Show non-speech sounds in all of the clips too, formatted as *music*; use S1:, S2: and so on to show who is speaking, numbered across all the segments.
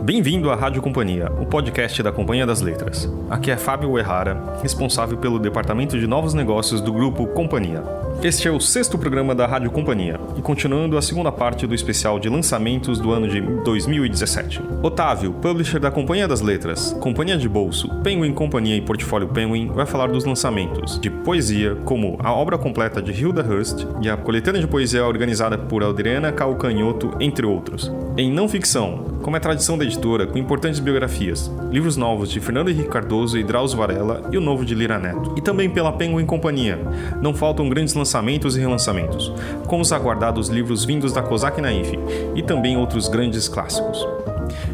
S1: Bem-vindo à Rádio Companhia, o podcast da Companhia das Letras. Aqui é Fábio Errara, responsável pelo departamento de novos negócios do grupo Companhia. Este é o sexto programa da Rádio Companhia e continuando a segunda parte do especial de lançamentos do ano de 2017. Otávio, publisher da Companhia das Letras, Companhia de Bolso, Penguin Companhia e Portfólio Penguin, vai falar dos lançamentos de poesia, como a obra completa de Hilda Hurst e a coletânea de poesia organizada por Adriana Calcanhoto, entre outros. Em não ficção, como é tradição da editora, com importantes biografias, livros novos de Fernando Henrique Cardoso e Drauzio Varela e o novo de Lira Neto. E também pela Penguin Companhia. Não faltam grandes lançamentos e relançamentos, como os aguardados livros vindos da Kozak Naif e também outros grandes clássicos.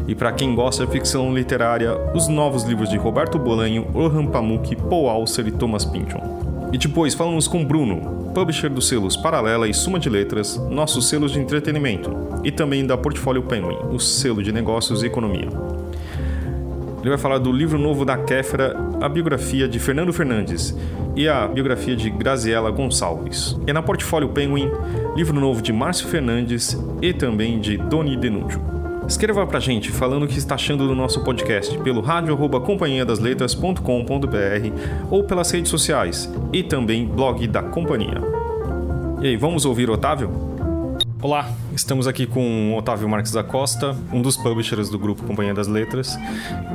S1: E para quem gosta de ficção literária, os novos livros de Roberto Bolanho, Orhan Pamuk, Paul Auster e Thomas Pynchon. E depois falamos com Bruno, publisher dos selos Paralela e Suma de Letras, nossos selos de entretenimento, e também da Portfólio Penguin, o selo de negócios e economia. Ele vai falar do livro novo da Kéfera, a biografia de Fernando Fernandes e a biografia de Graziela Gonçalves. E na Portfólio Penguin, livro novo de Márcio Fernandes e também de Doni Denúncio. Escreva pra gente falando o que está achando do nosso podcast pelo rádio@companhiadasletras.com.br ou pelas redes sociais e também blog da companhia. E aí, vamos ouvir Otávio? Olá, estamos aqui com Otávio Marques da Costa, um dos publishers do grupo Companhia das Letras,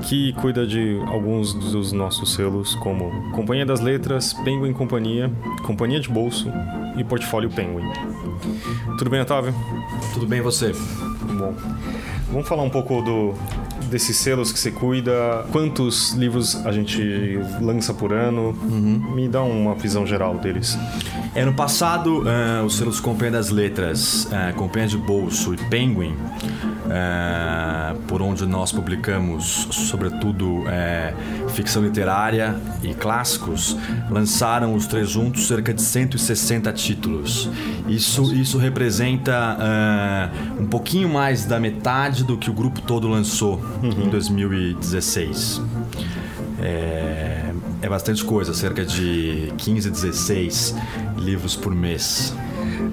S1: que cuida de alguns dos nossos selos, como Companhia das Letras, Penguin Companhia, Companhia de Bolso e Portfólio Penguin. Tudo bem, Otávio?
S2: Tudo bem, você?
S1: Bom. Vamos falar um pouco do, desses selos que você cuida, quantos livros a gente lança por ano? Uhum. Me dá uma visão geral deles.
S2: Ano passado, uh, os selos Companhia das Letras, uh, Companhia de Bolso e Penguin, uh, por onde nós publicamos, sobretudo, ficção literária e clássicos, lançaram os três juntos cerca de 160 títulos. Isso, isso representa um pouquinho mais da metade do que o grupo todo lançou uhum. em 2016. É, é bastante coisa, cerca de 15, 16 livros por mês.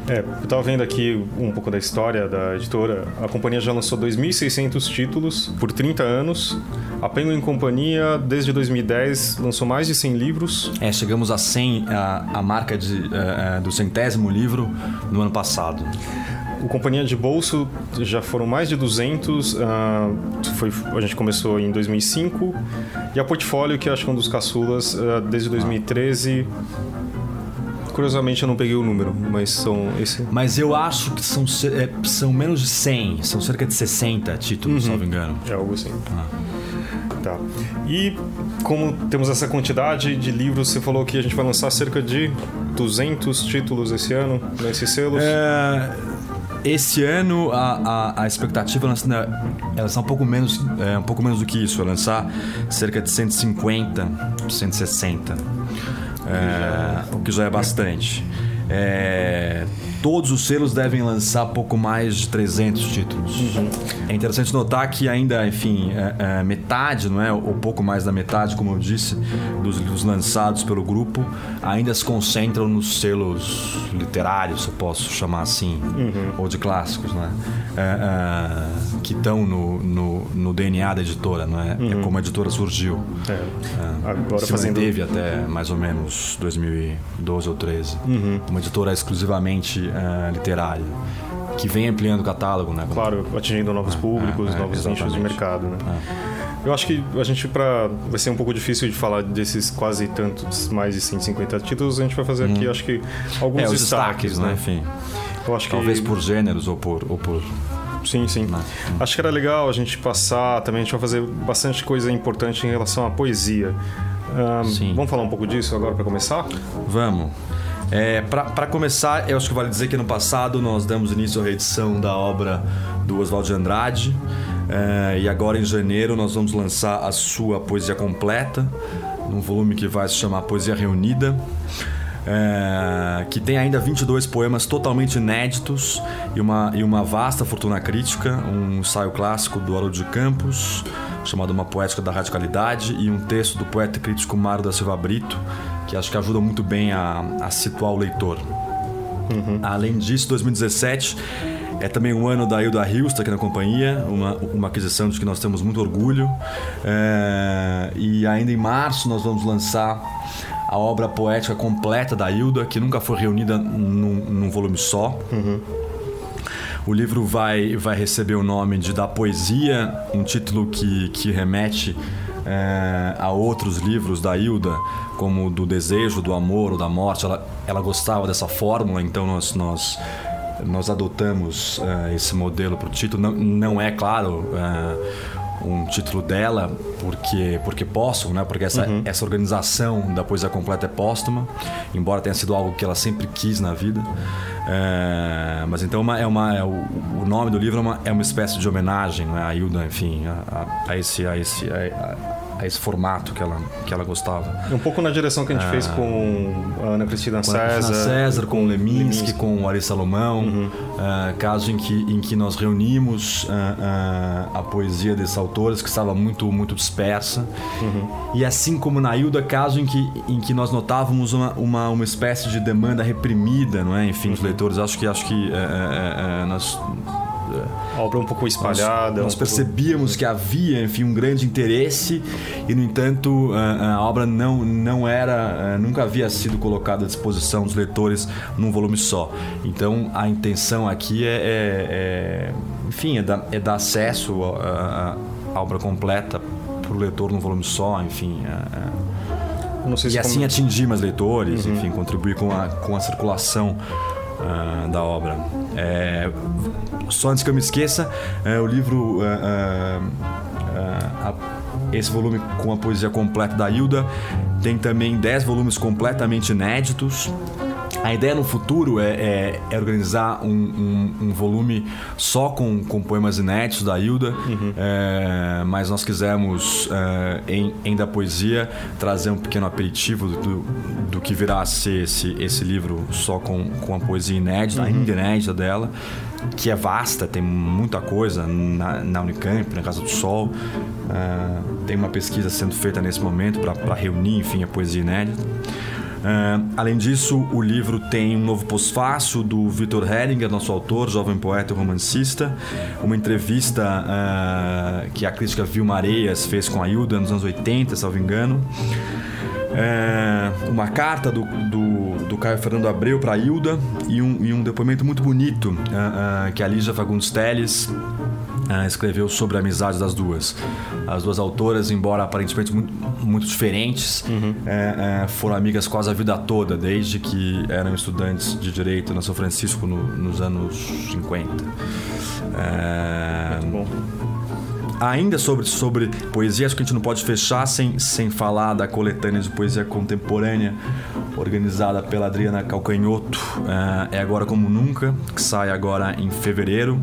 S1: É, eu estava vendo aqui um pouco da história da editora. A companhia já lançou 2.600 títulos por 30 anos. A Penguin Companhia, desde 2010, lançou mais de 100 livros.
S2: É, chegamos a 100, a, a marca de, uh, do centésimo livro no ano passado.
S1: O Companhia de Bolso já foram mais de 200. Uh, ah, foi, a gente começou em 2005. E a Portfólio, que acho que é um dos caçulas, uh, desde 2013. Curiosamente eu não peguei o número, mas são esse.
S2: Mas eu acho que são, é, são menos de 100, são cerca de 60 títulos, uhum. se não me engano.
S1: É algo assim. Ah. Tá. E como temos essa quantidade de livros, você falou que a gente vai lançar cerca de 200 títulos esse ano nesses selos?
S2: É esse ano a, a, a expectativa é lançar um pouco menos é, um pouco menos do que isso, é lançar cerca de 150, 160, é, o que já é bastante. É, todos os selos devem lançar pouco mais de 300 títulos. Uhum. É interessante notar que ainda, enfim, é, é, metade, não é, ou pouco mais da metade, como eu disse, dos livros lançados pelo grupo ainda se concentram nos selos literários, se eu posso chamar assim, uhum. ou de clássicos, não é? que estão no, no, no, DNA da editora, não é? é uhum. É como a editora surgiu. É. Agora se fazendo... manteve até mais ou menos 2012 ou 13. Uhum. Uma editora exclusivamente uh, literária que vem ampliando o catálogo, né?
S1: Claro, atingindo novos públicos, novos nichos de mercado, né? Eu acho que a gente, para vai ser um pouco difícil de falar desses quase tantos, mais de 150 títulos, a gente vai fazer aqui, hum. acho que, alguns
S2: é,
S1: destaques, destaques, né?
S2: né? Enfim. Eu acho Talvez que... por gêneros ou por, ou por
S1: Sim, sim. Né? Acho que era legal a gente passar também, a gente vai fazer bastante coisa importante em relação à poesia. Um, vamos falar um pouco disso agora para começar?
S2: Vamos. É, para começar, eu acho que vale dizer que no passado nós damos início à reedição da obra do Oswald de Andrade. É, e agora em janeiro nós vamos lançar a sua poesia completa, num volume que vai se chamar Poesia Reunida. É, que tem ainda 22 poemas totalmente inéditos e uma, e uma vasta fortuna crítica, um ensaio clássico do Haroldo de Campos, chamado Uma Poética da Radicalidade, e um texto do poeta crítico Mário da Silva Brito, que acho que ajuda muito bem a, a situar o leitor. Uhum. Além disso, 2017 É também um ano da Hilda Hilst aqui na companhia, uma, uma aquisição de que nós temos muito orgulho. É, e ainda em março nós vamos lançar a obra poética completa da Hilda, que nunca foi reunida num, num volume só. Uhum. O livro vai, vai receber o nome de Da Poesia, um título que, que remete é, a outros livros da Hilda, como do desejo, do amor ou da morte. Ela, ela gostava dessa fórmula, então nós, nós nós adotamos uh, esse modelo para o título. Não, não é, claro, uh, um título dela porque porque posso, né? Porque essa, uhum. essa organização da poesia completa é póstuma, embora tenha sido algo que ela sempre quis na vida. Uh, mas então uma, é uma é o, o, nome do livro é uma, é uma espécie de homenagem né? a Hilda, enfim, a, a, a esse a esse a, a esse formato que ela, que ela gostava.
S1: Um pouco na direção que a gente fez ah. com a Ana Cristina com César. Cristina
S2: César, com, com Leminski, Leminski, com o Ari Salomão. Uhum. Uh, caso em que, em que nós reunimos uh, uh, a poesia desses autores, que estava muito, muito dispersa. Uhum. E assim como na Hilda, caso em que, em que nós notávamos uma, uma, uma espécie de demanda reprimida, não é? Enfim, uhum. os leitores, acho que, acho que nós
S1: a obra um pouco espalhada.
S2: Nós, nós
S1: um
S2: percebíamos pouco... que havia, enfim, um grande interesse e, no entanto, a, a obra não, não era, nunca havia sido colocada à disposição dos leitores num volume só. Então, a intenção aqui é, é, é enfim, é dar, é dar acesso à obra completa para o leitor num volume só, enfim. É, e assim como... atingir mais leitores, uhum. enfim, contribuir com a, com a circulação uh, da obra. É, só antes que eu me esqueça, é, o livro. Uh, uh, esse volume com a poesia completa da Hilda tem também 10 volumes completamente inéditos. A ideia no futuro é, é, é organizar um, um, um, volume só com, com poemas inéditos da Hilda, uhum. é, mas nós quisemos, é, em, em, da poesia, trazer um pequeno aperitivo do, do que virá a ser esse, esse livro só com, com a poesia inédita, uhum. ainda inédita dela, que é vasta, tem muita coisa na, na Unicamp, na Casa do Sol. É, tem uma pesquisa sendo feita nesse momento para reunir, enfim, a poesia inédita. Uh, além disso, o livro tem um novo pós-fácil do Victor Hellinger, nosso autor, jovem poeta e romancista. Uma entrevista uh, que a crítica Vilma Areias fez com a Hilda nos anos 80, salvo engano. Uh, uma carta do, do, do, Caio Fernando Abreu para a Hilda e um, e um depoimento muito bonito que a Lígia Fagundes Teles uh, escreveu sobre a amizade das duas. As duas autoras, embora aparentemente muito, muito diferentes, uhum. é, é, foram amigas quase a vida toda, desde que eram estudantes de direito na São Francisco no, nos anos 50.
S1: É, muito bom
S2: ainda sobre, sobre poesia, acho que a gente não pode fechar sem, sem falar da coletânea de poesia contemporânea organizada pela Adriana Calcanhoto. É, é Agora Como Nunca, que sai agora em fevereiro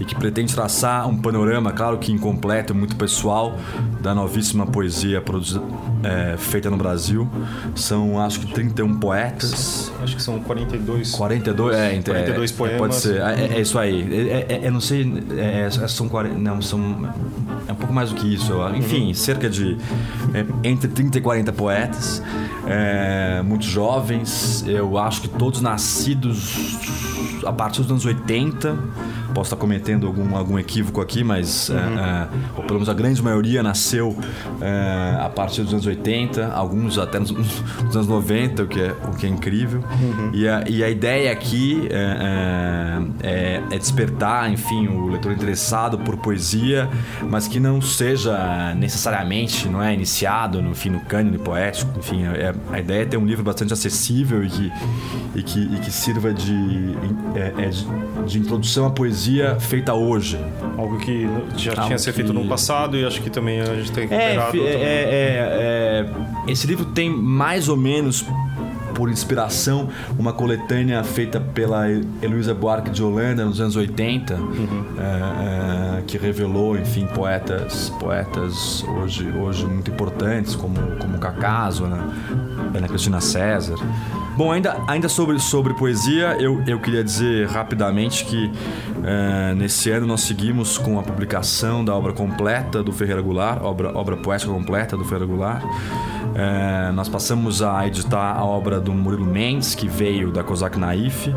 S2: e que pretende traçar um panorama, claro que incompleto, muito pessoal, da novíssima poesia produzida, é, feita no Brasil. São acho que 31 poetas.
S1: Acho que são 42.
S2: 42, é,
S1: 42
S2: é,
S1: poemas.
S2: Pode ser, é, é isso aí. É, é, eu não sei, é, são 40, não, são é um pouco mais do que isso. Enfim, uhum. cerca de entre 30 e 40 poetas, muito jovens. Eu acho que todos nascidos a partir dos anos 80 posso estar cometendo algum, algum equívoco aqui, mas uhum. é, ou pelo menos a grande maioria nasceu é, a partir dos anos 80, alguns até nos, nos, anos 90, o que é, o que é incrível. Uhum. E, a, e a ideia aqui é, é, é, despertar, enfim, o leitor interessado por poesia, mas que não seja necessariamente não é iniciado no fim no cânone poético. Enfim, é, a ideia é ter um livro bastante acessível e que, e que, e que sirva de, de, de introdução à poesia poesia feita hoje.
S1: Algo que já Algo tinha sido feito no passado e acho que também a gente tem
S2: recuperado. É, é, é, é, esse livro tem mais ou menos por inspiração uma coletânea feita pela Heloísa Buarque de Holanda nos anos 80, uhum. é, é, que revelou, enfim, poetas, poetas hoje, hoje muito importantes como como Cacaso, né? Ana Cristina César. Bom, ainda, ainda sobre, sobre poesia, eu, eu queria dizer rapidamente que é, nesse ano nós seguimos com a publicação da obra completa do Ferreira Goulart, obra, obra poética completa do Ferreira Goulart. É, nós passamos a editar a obra do Murilo Mendes, que veio da Kozak Naif,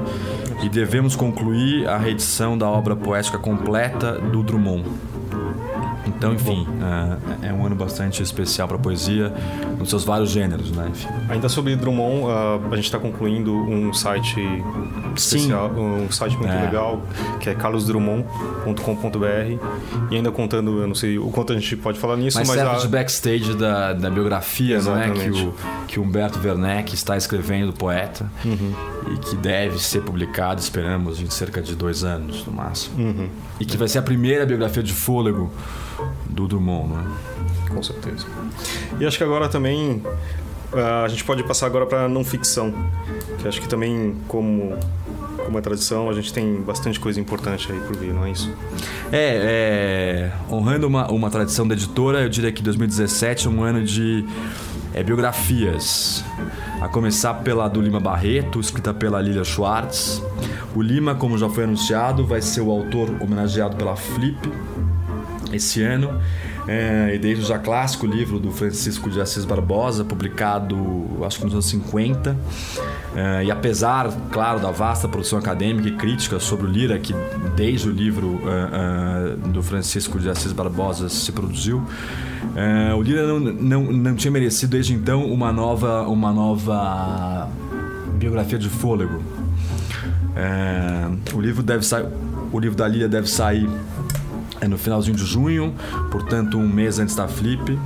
S2: e devemos concluir a reedição da obra poética completa do Drummond. Então, enfim, é, é um ano bastante especial para a poesia, nos seus vários gêneros, né? Enfim.
S1: Ainda sobre Drummond, uh, a gente está concluindo um site especial, Sim. um site muito é. legal, que é carlosdrummond.com.br e ainda contando, eu não sei o quanto a gente pode falar nisso,
S2: mas...
S1: mas
S2: a... de backstage da, da biografia, Exatamente. não é? Que o, que Humberto Werneck está escrevendo, poeta, uhum. e que deve ser publicado, esperamos, em cerca de dois anos, no máximo. Uhum. E que vai ser a primeira biografia de fôlego do Drummond, né?
S1: Com certeza. E acho que agora também ah, a gente pode passar agora para não ficção, que acho que também como como é tradição, a gente tem bastante coisa importante aí por vir, não é isso?
S2: É, é honrando uma, uma tradição da editora, eu diria que 2017 é um ano de é, biografias. A começar pela do Lima Barreto, escrita pela Lilia Schwartz. O Lima, como já foi anunciado, vai ser o autor homenageado pela Flip esse ano. É, e desde o já clássico livro do Francisco de Assis Barbosa, publicado acho que nos anos 50. É, e apesar, claro, da vasta produção acadêmica e crítica sobre o Lira, que desde o livro é, é do Francisco de Assis Barbosa se produziu, é, o Lira não, não, não tinha merecido desde então uma nova, uma nova biografia de fôlego. O livro deve sair, o livro da Lira deve sair é no finalzinho de junho, portanto um mês antes da Flip.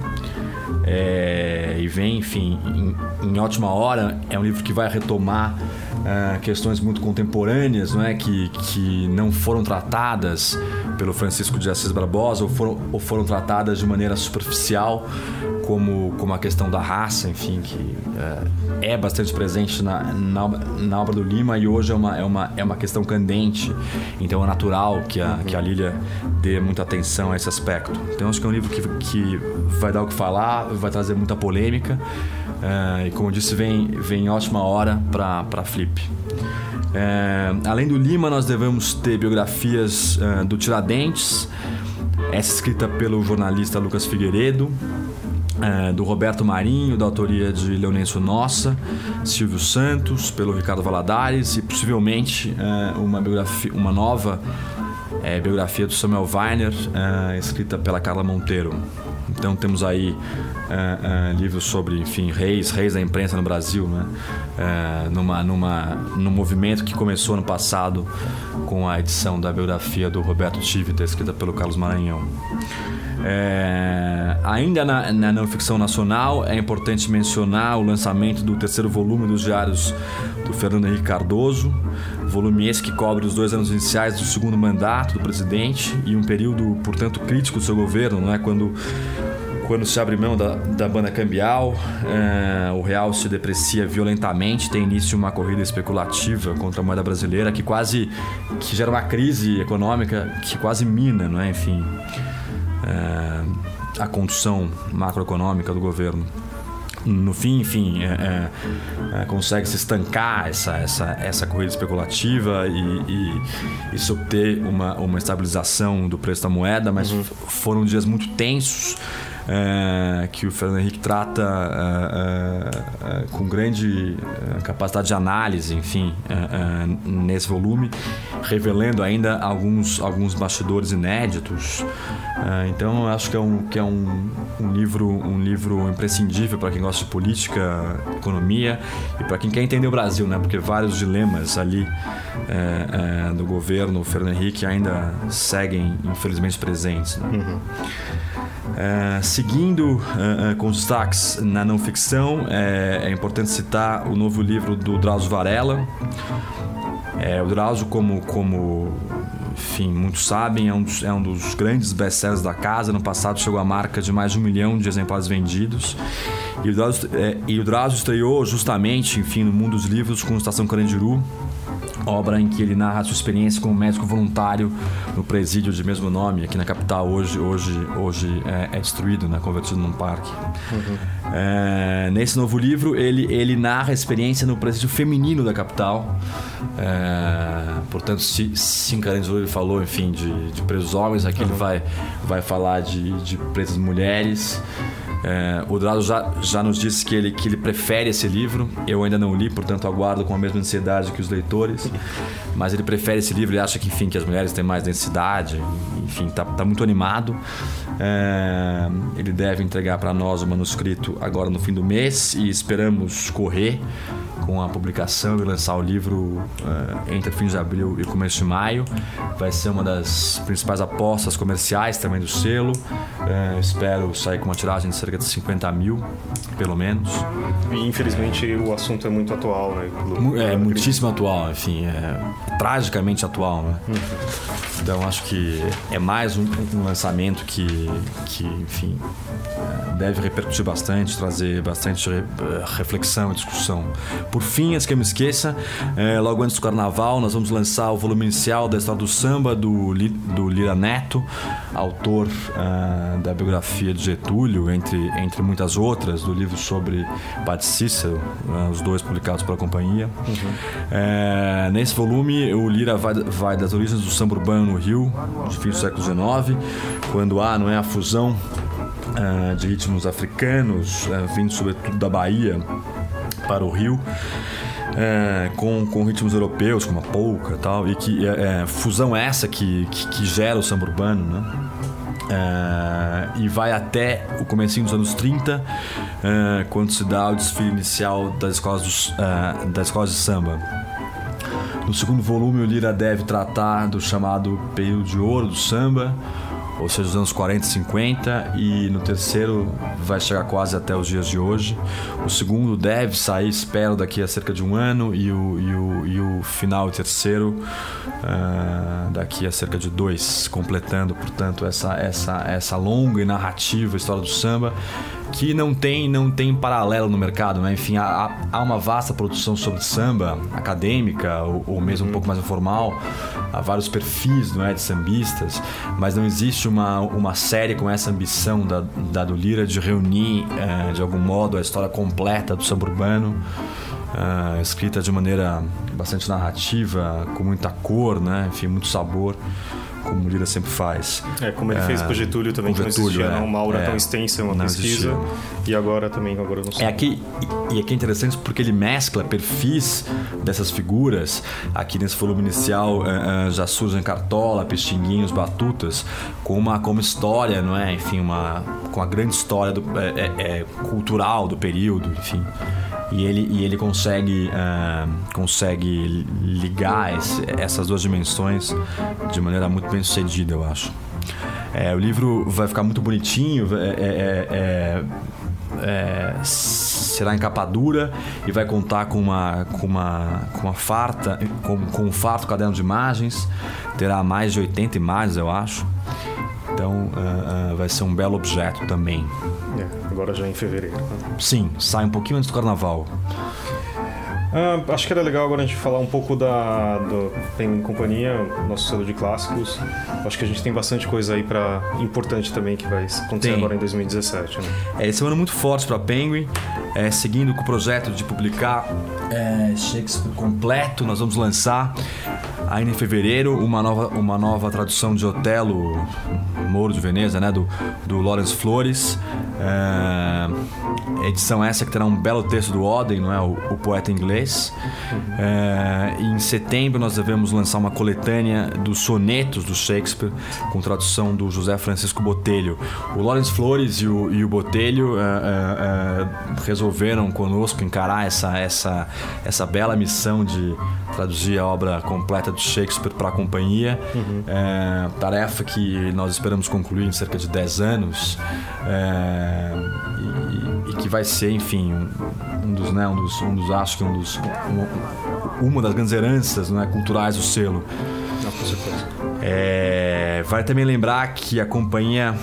S2: É, e vem, enfim, em, em, ótima hora. É um livro que vai retomar uh, questões muito contemporâneas, não é? Que, que não foram tratadas pelo Francisco de Assis Barbosa ou foram, ou foram tratadas de maneira superficial como, como a questão da raça, enfim, que é, é bastante presente na, na, na, obra do Lima e hoje é uma, é, uma, é uma questão candente, então é natural que a, que a Lília dê muita atenção a esse aspecto. Então acho que é um livro que, que vai dar o que falar, vai trazer muita polêmica é, e, como eu disse, vem, vem em ótima hora para Flip. É, além do Lima, nós devemos ter biografias uh, do Tiradentes, essa escrita pelo jornalista Lucas Figueiredo, é, do Roberto Marinho, da autoria de Leonencio Nossa, Silvio Santos, pelo Ricardo Valadares e possivelmente é, uma, biografia, uma nova é, biografia do Samuel Weiner, é, escrita pela Carla Monteiro. Então temos aí é, é, livros sobre, enfim, reis, reis da imprensa no Brasil, né? numa, numa, num movimento que começou no passado com a edição da biografia do Roberto Tivita, escrita pelo Carlos Maranhão. É, ainda na, na, não ficção nacional, é importante mencionar o lançamento do terceiro volume dos diários do Fernando Henrique Cardoso, volume esse que cobre os dois anos iniciais do segundo mandato do presidente e um período, portanto, crítico do seu governo, não é? Quando quando se abre mão da, da banda cambial, é, o real se deprecia violentamente, tem início uma corrida especulativa contra a moeda brasileira que quase que gera uma crise econômica que quase mina, não é? Enfim, é, a condução macroeconômica do governo. No fim, enfim, é, é, é, consegue se estancar essa, essa, essa corrida especulativa e, e, e se obter uma, uma estabilização do preço da moeda, mas uhum. foram dias muito tensos é, que o Fernando Henrique trata é, é, é com grande é, capacidade de análise, enfim, é, nesse volume, revelando ainda alguns, alguns bastidores inéditos. então, acho que é um, que é um, um livro, um livro imprescindível para quem gosta de política, economia e para quem quer entender o Brasil, né? porque vários dilemas ali do governo Fernando Henrique ainda seguem, infelizmente, presentes. Né? Uhum. Uh, seguindo uh, uh, com os destaques na não ficção, é, é, importante citar o novo livro do Drauzio Varela. É, o Drauzio, como, como enfim, muitos sabem, é um, dos, é um dos grandes best-sellers da casa. No passado chegou à marca de mais de um milhão de exemplares vendidos. E o Drauzio, é, e o Drauzio estreou justamente, enfim, no mundo dos livros com Estação Carandiru, obra em que ele narra a sua experiência como médico voluntário no presídio de mesmo nome, aqui na capital, hoje, hoje, hoje é, é destruído, né, convertido num parque. Uhum. É, nesse novo livro, ele, ele narra a experiência no presídio feminino da capital. É, portanto, se, se ele falou, enfim, de, de presos homens, aqui uhum. ele vai, vai falar de, de presas mulheres. É, o Dorado já, já nos disse que ele, que ele prefere esse livro. Eu ainda não li, portanto aguardo com a mesma ansiedade que os leitores. Mas ele prefere esse livro e acha que, enfim, que as mulheres têm mais densidade. Enfim, tá, tá muito animado. É, ele deve entregar para nós o manuscrito agora no fim do mês e esperamos correr com a publicação e lançar o livro uh, entre fins de abril e começo de maio. Vai ser uma das principais apostas comerciais também do selo. Uh, espero sair com uma tiragem de cerca de 50 mil, pelo menos.
S1: E infelizmente o assunto é muito atual, né?
S2: é muitíssimo atual, enfim, é tragicamente atual, né? Uhum. Então acho que é mais um, um lançamento que, que, enfim, é, deve repercutir bastante, trazer bastante reflexão e discussão. Por fim, antes que eu me esqueça, é, logo antes do carnaval, nós vamos lançar o volume inicial da história do samba do, do Lira Neto, autor uh, da biografia de Getúlio, entre, entre muitas outras, do livro sobre Padre Cícero, uh, os dois publicados pela companhia. Uhum. É, nesse volume, o Lira vai, vai das origens do samba urbano no Rio, no fim do século XIX, quando há não é, a fusão uh, de ritmos africanos, uh, vindo sobretudo da Bahia para o Rio. É, com, com ritmos europeus, como a polka e tal, e que é, é, fusão essa que, que, que, gera o samba urbano, né? E vai até o comecinho dos anos 30, é, quando se dá o desfile inicial das escolas, dos, das escolas de samba. No segundo volume, o Lira deve tratar do chamado período de ouro do samba, ou seja, os anos 40 e 50, e no terceiro vai chegar quase até os dias de hoje. O segundo deve sair, espero, daqui a cerca de um ano, e o, e o, e o final, o terceiro, uh, daqui a cerca de dois, completando, portanto, essa, essa, essa longa e narrativa história do samba que não tem não tem paralelo no mercado, né? Enfim, há, há uma vasta produção sobre samba acadêmica ou, ou mesmo um pouco mais informal, há vários perfis, não é, de sambistas, mas não existe uma, uma série com essa ambição da, da do Lira de reunir é, de algum modo a história completa do samba urbano. Uh, escrita de maneira bastante narrativa, com muita cor, né? enfim, muito sabor como o Lira sempre faz.
S1: É, como ele é, fez com o Getúlio também, com que Getúlio, não existia é, uma aura é, tão extensa, uma pesquisa. Existia. E agora também, agora não sei.
S2: É aqui, e aqui é interessante porque ele mescla perfis dessas figuras. Aqui nesse volume inicial uh, uh, já surgem Cartola, Pixinguinhos, Batutas, com uma, com uma história, não é? Enfim, uma, com a grande história do, é, é, é cultural do período, enfim e ele, e ele consegue, uh, consegue ligar esse, essas duas dimensões de maneira muito bem sucedida, eu acho. É, o livro vai ficar muito bonitinho, é, é, é, é será em capa dura e vai contar com uma, com uma, com uma farta, com, com um farto caderno de imagens, terá mais de 80 imagens, eu acho. Então uh, uh, vai ser um belo objeto também.
S1: É, agora já é em fevereiro. Né?
S2: Sim, sai um pouquinho antes do carnaval.
S1: Uh, acho que era legal agora a gente falar um pouco da do Penguin Companhia, nosso selo de clássicos. Acho que a gente tem bastante coisa aí para importante também que vai acontecer tem. agora em 2017. Né?
S2: É, esse é um ano muito forte para Penguin, é, seguindo com o projeto de publicar é, Shakespeare completo, nós vamos lançar ainda em fevereiro uma nova, uma nova tradução de Otelo Moro de Veneza, né, do, do Lawrence Flores. É, edição essa que terá um belo texto do Oden, não é, o, o poeta inglês. É, em setembro nós devemos lançar uma coletânea dos sonetos do Shakespeare com tradução do José Francisco Botelho. O Lawrence Flores e o, e o Botelho é, é, é resolveram conosco encarar essa, essa, essa bela missão de traduzir a obra completa de Shakespeare para a companhia. Uhum. É, tarefa que nós esperamos concluir em cerca de 10 anos. É, e, e, que vai ser, enfim, um, dos, né, um dos, um dos, acho que um dos, um, uma das grandes heranças né, culturais do selo. É, vale também lembrar que a companhia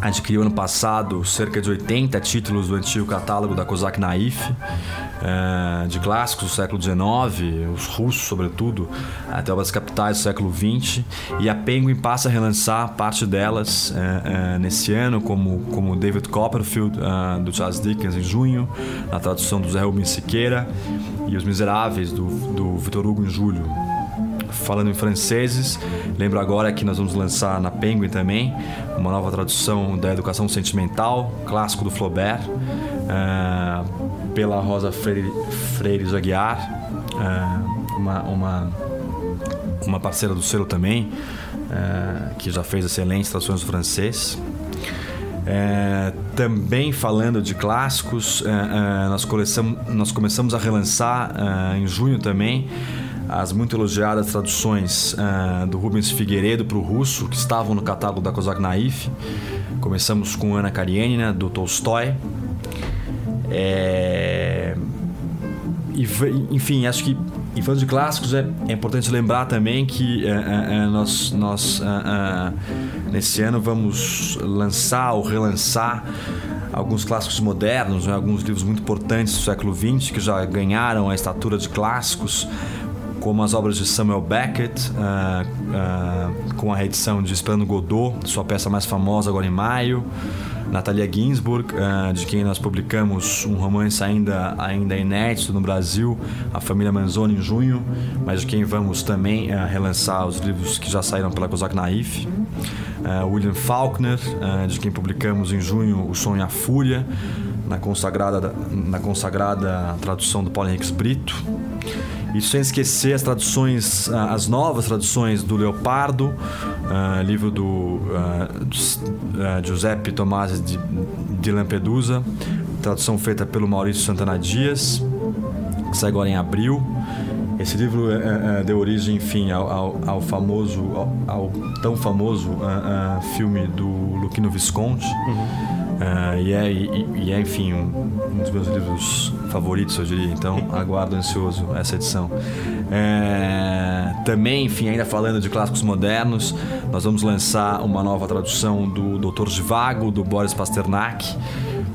S2: adquiriu ano passado cerca de 80 títulos do antigo catálogo da Kozak Naif uh, de clássicos do século XIX, os russos sobretudo, até obras capitais do século XX, e a Penguin passa a relançar parte delas uh, nesse ano, como, como David Copperfield, do Charles Dickens, em junho, na tradução do Zé Rubens Siqueira, e Os Miseráveis, do, do Victor Hugo, em julho falando em franceses. Lembro agora que nós vamos lançar na Penguin também uma nova tradução da Educação Sentimental, clássico do Flaubert, uh, pela Rosa Freire, Freire Jaguiar, uh, uma, uma, uma parceira do selo também, uh, que já fez excelentes traduções do francês. É, também falando de clássicos, é, é, nós, nós, começamos a relançar em junho também as muito elogiadas traduções uh, do Rubens Figueiredo para o russo, que estavam no catálogo da Kozak Naif. Começamos com Ana Karenina, do Tolstói. É... E, enfim, acho que em falando de clássicos é, é importante lembrar também que é, é, é nós, nós nesse ano vamos lançar ou relançar alguns clássicos modernos, né, alguns livros muito importantes do século XX que já ganharam a estatura de clássicos como as obras de Samuel Beckett, uh, uh, com a reedição de Esperando Godot, sua peça mais famosa agora em maio. Natalia Ginsburg, uh, de quem nós publicamos um romance ainda, ainda inédito no Brasil, A Família Manzoni, em junho, mas de quem vamos também relançar os livros que já saíram pela Kozak Naif. William Faulkner, de quem publicamos em junho O Sonho e a Fúria, na consagrada, na consagrada tradução do Paulo Henriques Brito. E sem esquecer as traduções, ah, as novas traduções do Leopardo, uh, livro do uh, Giuseppe Tomasi de, de Lampedusa, tradução feita pelo Maurício Santana Dias, que sai agora em abril. Esse livro é, é, deu origem, enfim, ao, ao, ao famoso, ao, ao, tão famoso uh, filme do Luquino Visconti. Uhum Uh, e, é, e, e, é, enfim, um, um, dos meus livros favoritos, eu diria. Então, aguardo ansioso essa edição. É, também, enfim, ainda falando de clássicos modernos, nós vamos lançar uma nova tradução do Doutor Vago do Boris Pasternak,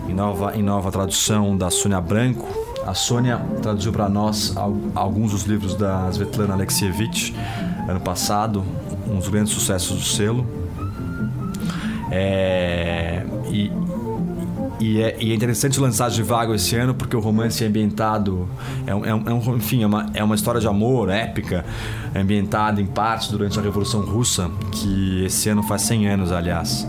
S2: em nova, em nova tradução da Sônia Branco. A Sônia traduziu para nós alguns dos livros da Svetlana Alexievich ano passado, uns grandes sucessos do selo. É, e, e é, e é interessante lançar de vago esse ano porque o romance é ambientado. É, um, é, um, enfim, é uma, é uma história de amor épica, ambientada em parte durante a Revolução Russa, que esse ano faz 100 anos, aliás.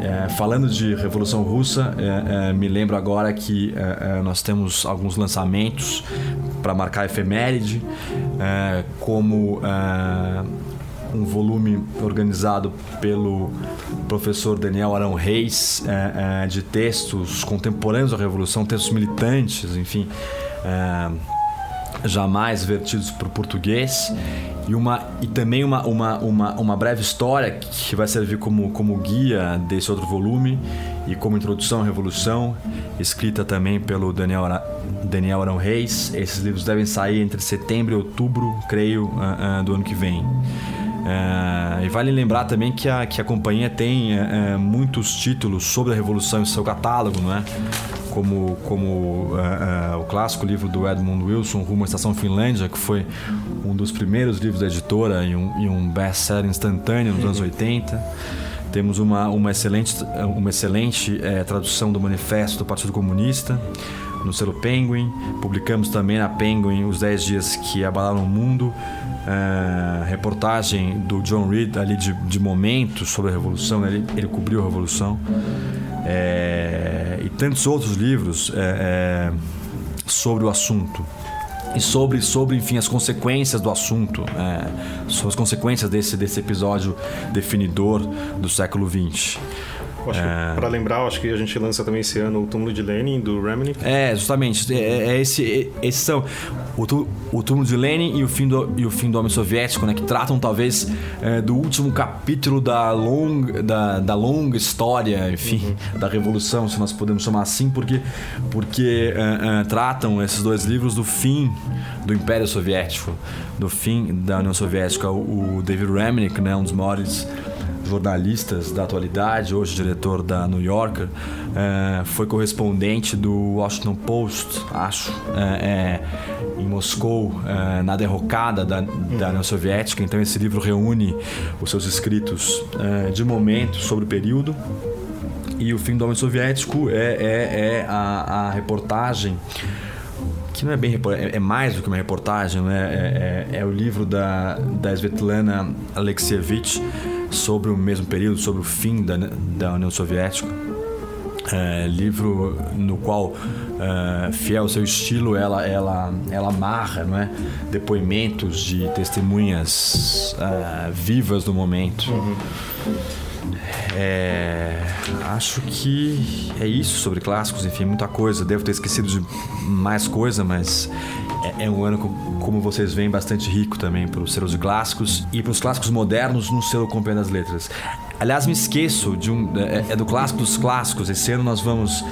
S2: É, falando de Revolução Russa, é, é, me lembro agora que é, é, nós temos alguns lançamentos para marcar a efeméride, é, como um volume organizado pelo professor Daniel Arão Reis é, é, de textos contemporâneos da Revolução, textos militantes, enfim, é, jamais vertidos para o português e uma e também uma, uma, uma, uma breve história que vai servir como, como guia desse outro volume e como introdução à Revolução, escrita também pelo Daniel, Daniel Arão Reis. Esses livros devem sair entre setembro e outubro, creio, uh, uh, do ano que vem. É, e vale lembrar também que a, que a companhia tem é, é muitos títulos sobre a Revolução em seu catálogo, não é? Como, como é, é, o clássico livro do Edmund Wilson, Rumo à Estação Finlândia, que foi um dos primeiros livros da editora e um, e um best-seller instantâneo nos anos 80. Temos uma, uma excelente, uma excelente é, tradução do Manifesto do Partido Comunista no selo Penguin. Publicamos também na Penguin Os 10 Dias que Abalaram o Mundo, é, reportagem do John Reed ali de, de momentos sobre a Revolução, né? ele, ele cobriu a Revolução. É, e tantos outros livros é, sobre o assunto e sobre, sobre enfim, as consequências do assunto, sobre as consequências desse, desse episódio definidor do século XX.
S1: É... Para lembrar, acho que a gente lança também esse ano o Túmulo de Lenin, do Remini.
S2: É, justamente. É, é, é esse, é, esses são o, tu, o Túmulo de Lenin e o Fim do, e o fim do Homem Soviético, né? Que tratam, talvez, é, do último capítulo da, long, da, da longa história, enfim, uhum. da Revolução, se nós podemos chamar assim, porque, porque é, tratam esses dois livros do fim do Império Soviético, do fim da União Soviética. O, o David Remnick, né? Um dos maiores jornalistas da atualidade, hoje diretor da New Yorker, é, foi correspondente do Washington Post, acho, é, é, em Moscou, é, na derrocada da, da União Soviética. Então, esse livro reúne os seus escritos é, de momento sobre o período. E o fim do homem soviético é, é, a, a reportagem que não é bem é mais do que uma reportagem, né? é, é, é o livro da, da Svetlana Alexievich sobre o mesmo período, sobre o fim da, da União Soviética. É, livro no qual, é, fiel ao seu estilo, ela, ela, ela amarra não é? depoimentos de testemunhas é, vivas do momento. Uhum. É, acho que é isso sobre clássicos, enfim, muita coisa. Devo ter esquecido de mais coisa, mas é, é um ano, como vocês veem, bastante rico também para os selos de clássicos e para os clássicos modernos no selo Companhia das Letras. Aliás, me esqueço de um. É, é do clássico dos clássicos. Esse ano nós vamos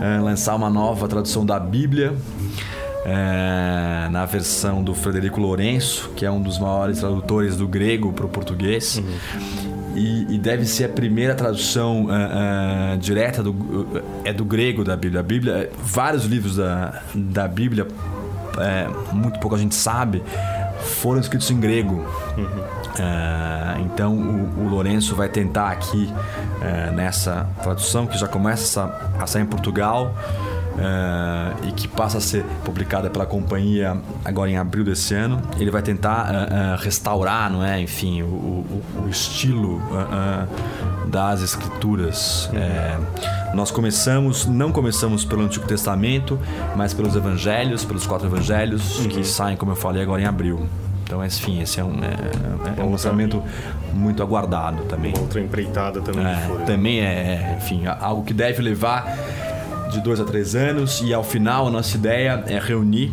S2: é, lançar uma nova tradução da Bíblia. É, na versão do Frederico Lourenço, que é um dos maiores tradutores do grego para o português. Uhum e, e, deve ser a primeira tradução uh, uh, direta do, uh, é do grego da Bíblia. A Bíblia, vários livros da, da Bíblia, é, muito pouco a gente sabe, foram escritos em grego. Uhum. então o, o Lourenço vai tentar aqui nessa tradução que já começa a sair em Portugal uh, e que passa a ser publicada pela companhia agora em abril desse ano. Ele vai tentar uh, uh, restaurar, não é, enfim, o, o, o estilo das escrituras. nós começamos, não começamos pelo Antigo Testamento, mas pelos Evangelhos, pelos quatro Evangelhos uhum. que saem, como eu falei, agora em abril. Então, enfim, esse é um, é, é um lançamento muito aguardado também.
S1: Uma outra empreitada também. É,
S2: também é, enfim, algo que deve levar de dois a três anos e ao final a nossa ideia é reunir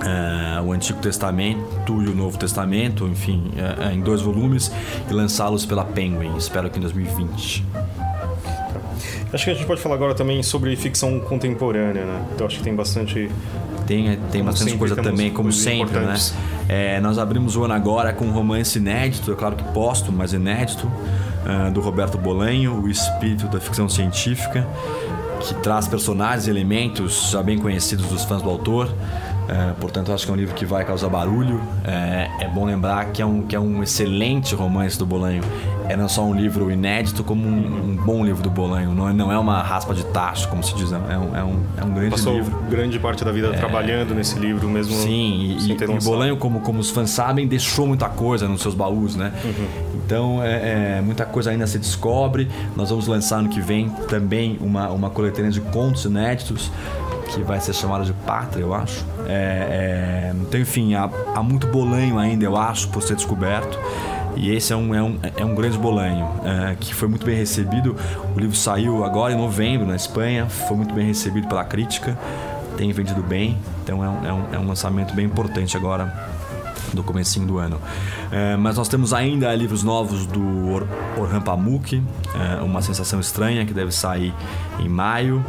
S2: uh, o Antigo Testamento e o Novo Testamento, enfim, uh, em dois volumes e lançá-los pela Penguin. Espero que em 2020.
S1: Acho que a gente pode falar agora também sobre ficção contemporânea, né? Então acho que tem bastante.
S2: Tem, tem bastante sempre, coisa também, como sempre, né? É, nós abrimos o ano agora com um romance inédito, é claro que posto, mas inédito, do Roberto Bolanho, O Espírito da Ficção Científica que traz personagens e elementos já bem conhecidos dos fãs do autor. É, portanto, acho que é um livro que vai causar barulho. É, é, bom lembrar que é, um, que é um excelente romance do Bolanho. É não só um livro inédito, como um, um bom livro do Bolanho. Não é, não é uma raspa de tacho, como se diz. É um, é um, é um grande
S1: Passou
S2: livro.
S1: grande parte da vida é. trabalhando nesse livro mesmo.
S2: Sim, e, e, Bolanho, como, como os fãs sabem, deixou muita coisa nos seus baús, né? Uhum. Então, é, é, muita coisa ainda se descobre. Nós vamos lançar no que vem também uma, uma coletânea de contos inéditos que vai ser chamada de Pátria, eu acho. É, é, então, enfim, há, há, muito bolanho ainda, eu acho, por ser descoberto. E esse é um, é um, é um grande bolanho, é, que foi muito bem recebido. O livro saiu agora em novembro na Espanha, foi muito bem recebido pela crítica, tem vendido bem, então é um, é um, é um lançamento bem importante agora do comecinho do ano. É, mas nós temos ainda livros novos do Or Orhan Pamuk, é, Uma Sensação Estranha, que deve sair em maio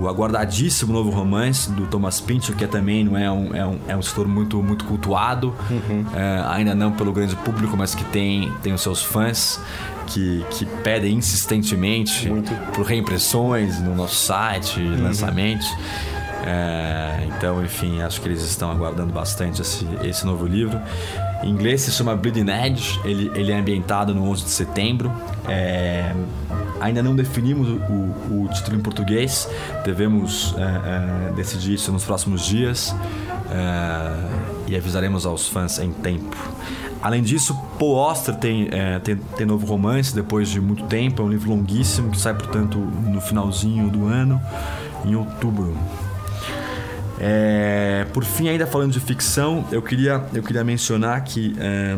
S2: o aguardadíssimo novo romance do Thomas Pynchon, que é também não é um, é um, é um escritor muito, muito cultuado, uhum. é, ainda não pelo grande público, mas que tem, tem os seus fãs. Que, que pedem insistentemente muito. por reimpressões no nosso site, uhum. lançamentos. É, então, enfim, acho que eles estão aguardando bastante esse, esse novo livro. Em inglês se chama Bleeding Edge, ele, ele é ambientado no 11 de setembro. É, Ainda não definimos o, o título em português, devemos é, é, decidir isso nos próximos dias é, e avisaremos aos fãs em tempo. Além disso, Paul Auster tem, é, tem, tem, novo romance depois de muito tempo, é um livro longuíssimo que sai, portanto, no finalzinho do ano, em outubro. É, por fim, ainda falando de ficção, eu queria, eu queria mencionar que é,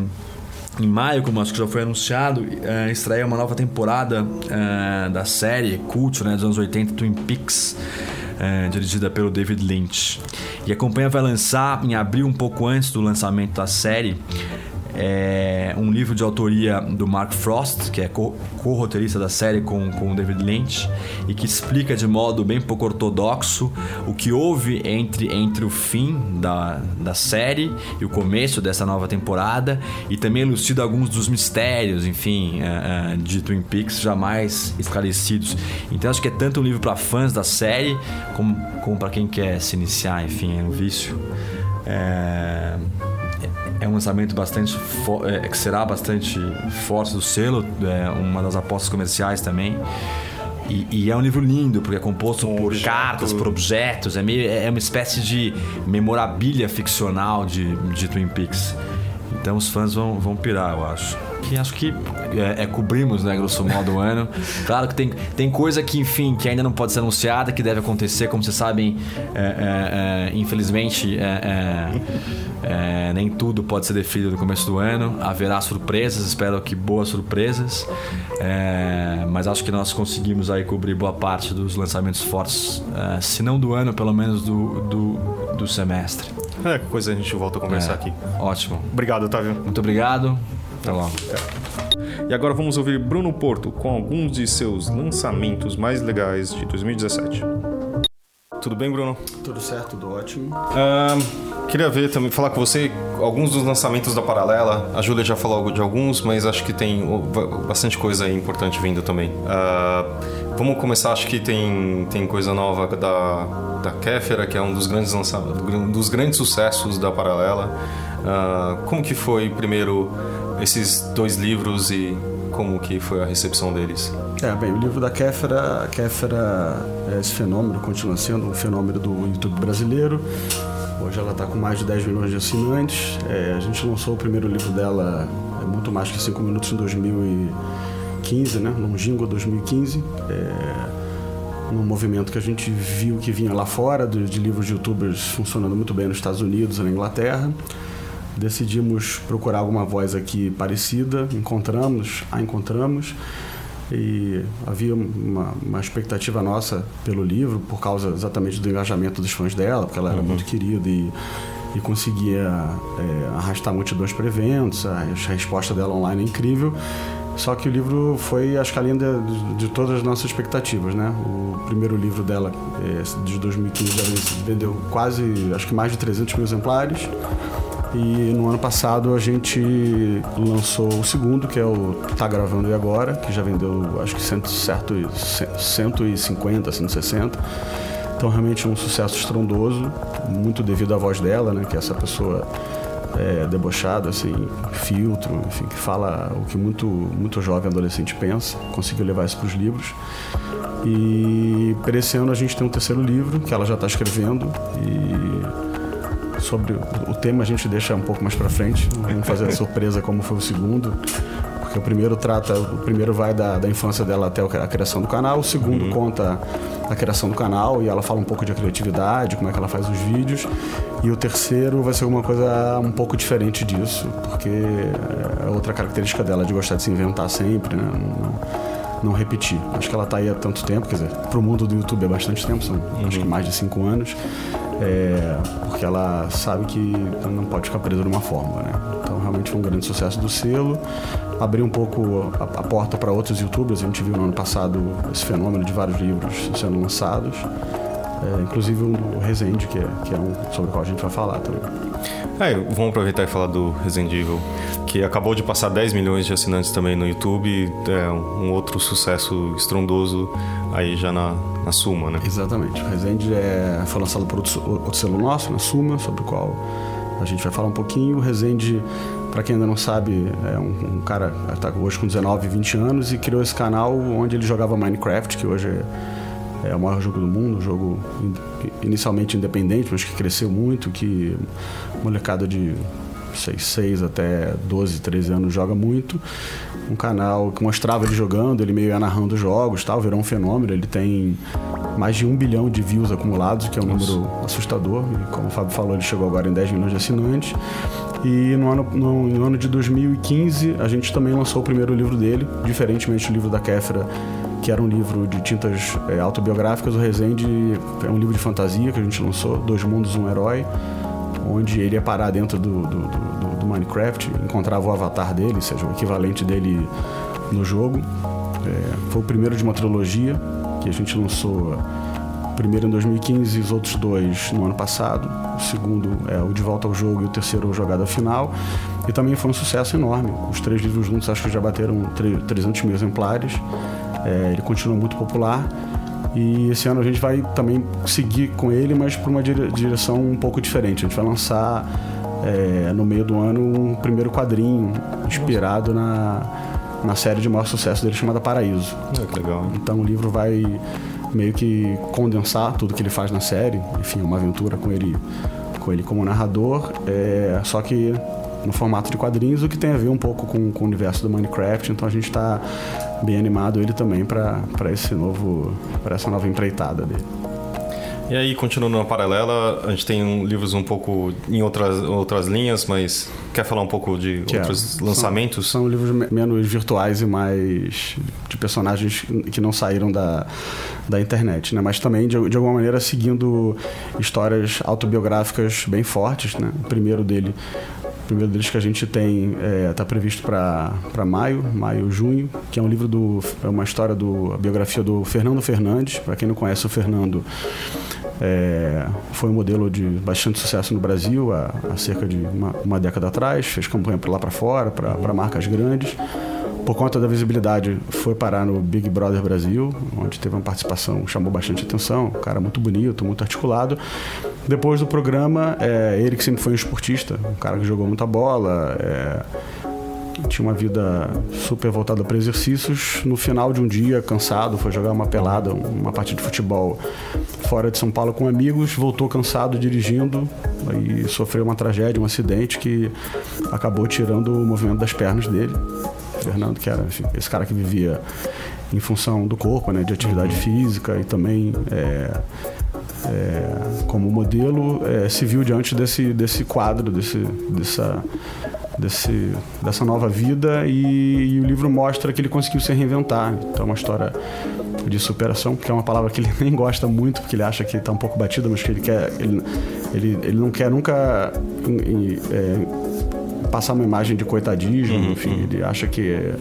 S2: em maio, como acho que já foi anunciado, uh, estreia uma nova temporada uh, da série cult né, dos anos 80, Twin Peaks, uh, dirigida pelo David Lynch. E a companhia vai lançar em abril, um pouco antes do lançamento da série, É um livro de autoria do Mark Frost, que é co-roteirista da série com, com o David Lynch, e que explica de modo bem pouco ortodoxo o que houve entre, entre o fim da, da série e o começo dessa nova temporada, e também elucida alguns dos mistérios, enfim, é, é, de Twin Peaks jamais esclarecidos. Então acho que é tanto um livro para fãs da série como, como para quem quer se iniciar, enfim, é um vício. É, é um lançamento bastante é, que será bastante forte do selo, é uma das apostas comerciais também. E, e, é um livro lindo, porque é composto um por objeto. cartas, por objetos, é, meio, é uma espécie de memorabilia ficcional de, de Twin Peaks. Então os fãs vão, vão pirar, eu acho que acho que é, é, cobrimos, né, grosso modo, o ano. *laughs* Claro que tem, tem coisa que, enfim, que ainda não pode ser anunciada, que deve acontecer, como vocês sabem, é, é, é infelizmente, é, nem tudo pode ser definido no começo do ano. Haverá surpresas, espero que boas surpresas. mas acho que nós conseguimos aí cobrir boa parte dos lançamentos fortes, se não do ano, pelo menos do, do, do semestre.
S1: É, coisa a gente volta a conversar aqui.
S2: Ótimo.
S1: Obrigado, Otávio.
S2: Muito obrigado. Até logo.
S1: E agora vamos ouvir Bruno Porto com alguns de seus lançamentos mais legais de 2017. Tudo bem, Bruno?
S3: Tudo certo, tudo ótimo.
S1: Uh, queria ver também, falar com você alguns dos lançamentos da Paralela. A Júlia já falou de alguns, mas acho que tem bastante coisa importante vindo também. Uh, vamos começar, acho que tem, tem coisa nova da, da Kéfera, que é um dos grandes, lança, dos grandes sucessos da Paralela. Uh, como que foi primeiro esses dois livros e como que foi a recepção deles?
S3: É, bem, o livro da Kéfera, Kéfera é esse fenômeno, continua sendo um fenômeno do YouTube brasileiro. Hoje ela está com mais de 10 milhões de assinantes. É, a gente lançou o primeiro livro dela, é muito mais que 5 minutos, em 2015, né? Longínquo 2015. É, num movimento que a gente viu que vinha lá fora, de, livros de youtubers funcionando muito bem nos Estados Unidos na Inglaterra decidimos procurar alguma voz aqui parecida, encontramos, a encontramos e havia uma, uma, expectativa nossa pelo livro por causa exatamente do engajamento dos fãs dela, porque ela era uhum. muito querida e, e conseguia é, arrastar multidões para eventos, a, a resposta dela online é incrível. Só que o livro foi a escalinha de, de, todas as nossas expectativas, né? O primeiro livro dela, é, de 2015, vendeu quase, acho que mais de 300 mil exemplares. E no ano passado a gente lançou o segundo, que é o Tá Gravando e Agora, que já vendeu acho que cento, certo, 150, 160. Então realmente um sucesso estrondoso, muito devido à voz dela, né? Que é essa pessoa é, debochada, assim, filtro, enfim, que fala o que muito, muito jovem adolescente pensa, conseguiu levar isso para os livros. E para esse ano a gente tem um terceiro livro que ela já está escrevendo e sobre o tema a gente deixa um pouco mais para frente. Vamos fazer a surpresa como foi o segundo. Porque o primeiro trata, o primeiro vai da, da infância dela até a criação do canal, o segundo uhum. conta a criação do canal e ela fala um pouco de criatividade, como é que ela faz os vídeos. E o terceiro vai ser alguma coisa um pouco diferente disso, porque é outra característica dela de gostar de se inventar sempre, né? Não, repetir. Acho que ela está aí há tanto tempo, quer dizer, para o mundo do YouTube é bastante tempo, são uhum. acho que mais de cinco anos. É, porque ela sabe que não pode ficar presa numa fórmula, né? Então realmente foi um grande sucesso do selo. Abriu um pouco a, a porta para outros youtubers. A gente viu no ano passado esse fenômeno de vários livros sendo lançados. É, inclusive um do Resende, que é, que é um sobre o qual a gente vai falar também.
S1: É, vamos aproveitar e falar do Resident Evil, que acabou de passar 10 milhões de assinantes também no YouTube, é um outro sucesso estrondoso aí já na, na Suma, né?
S3: Exatamente. O Resende é, foi lançado por outro, outro selo nosso, na Suma, sobre o qual a gente vai falar um pouquinho. O Resende, para quem ainda não sabe, é um, um cara está hoje com 19, 20 anos e criou esse canal onde ele jogava Minecraft, que hoje é, é o maior jogo do mundo, um jogo inicialmente independente, mas que cresceu muito, que molecada de 6, 6 até 12, 13 anos joga muito. Um canal que mostrava ele jogando, ele meio ia narrando jogos tal, virou um fenômeno. Ele tem mais de um bilhão de views acumulados, que é um Nossa. número assustador. E como o Fábio falou, ele chegou agora em 10 milhões de assinantes. E no ano, no, no ano de 2015, a gente também lançou o primeiro livro dele, diferentemente do livro da Kéfera, que era um livro de tintas é, autobiográficas. O Resende é um livro de fantasia que a gente lançou, Dois Mundos, Um Herói onde ele ia parar dentro do, do, do, do Minecraft, encontrava o avatar dele, ou seja, o equivalente dele no jogo. É, foi o primeiro de uma trilogia que a gente lançou primeiro em 2015 e os outros dois no ano passado. O segundo é o De Volta ao Jogo e o terceiro o Jogada Final. E também foi um sucesso enorme. Os três livros juntos acho que já bateram 300 mil exemplares. É, ele continua muito popular. E esse ano a gente vai também seguir com ele, mas por uma direção um pouco diferente. A gente vai lançar é, no meio do ano um primeiro quadrinho inspirado na, na série de maior sucesso dele chamada Paraíso.
S1: É, que legal.
S3: Então o livro vai meio que condensar tudo que ele faz na série. Enfim, uma aventura com ele, com ele como narrador, é, só que no formato de quadrinhos, o que tem a ver um pouco com, com o universo do Minecraft. Então a gente está bem animado ele também para esse novo, para essa nova empreitada dele.
S1: E aí, continuando na paralela, a gente tem livros um pouco em outras, outras linhas, mas quer falar um pouco de que outros é, lançamentos?
S3: São, são, livros menos virtuais e mais de personagens que não saíram da, da internet, né? Mas também, de, de alguma maneira, seguindo histórias autobiográficas bem fortes, né? O primeiro dele o primeiro deles que a gente tem está é, tá previsto para maio, maio, junho, que é um livro do. é uma história do. a biografia do Fernando Fernandes. Para quem não conhece o Fernando, é, foi um modelo de bastante sucesso no Brasil há, há cerca de uma, uma, década atrás, fez campanha para lá para fora, para marcas grandes por conta da visibilidade, foi parar no Big Brother Brasil, onde teve uma participação, chamou bastante atenção, um cara muito bonito, muito articulado. Depois do programa, é, ele que sempre foi um esportista, um cara que jogou muita bola, é, tinha uma vida super voltada para exercícios. No final de um dia, cansado, foi jogar uma pelada, uma partida de futebol fora de São Paulo com amigos, voltou cansado dirigindo e sofreu uma tragédia, um acidente que acabou tirando o movimento das pernas dele. Fernando, que era enfim, esse cara que vivia em função do corpo, né, de atividade física e também é, é, como modelo, é, se viu diante desse, desse quadro, desse, dessa, desse, dessa nova vida e, e, o livro mostra que ele conseguiu se reinventar. Então é uma história de superação, que é uma palavra que ele *laughs* nem gosta muito, porque ele acha que está um pouco batido, mas que ele quer. Ele, ele, ele não quer nunca é, passar uma imagem de coitadismo, uhum, enfim, uhum. ele acha que,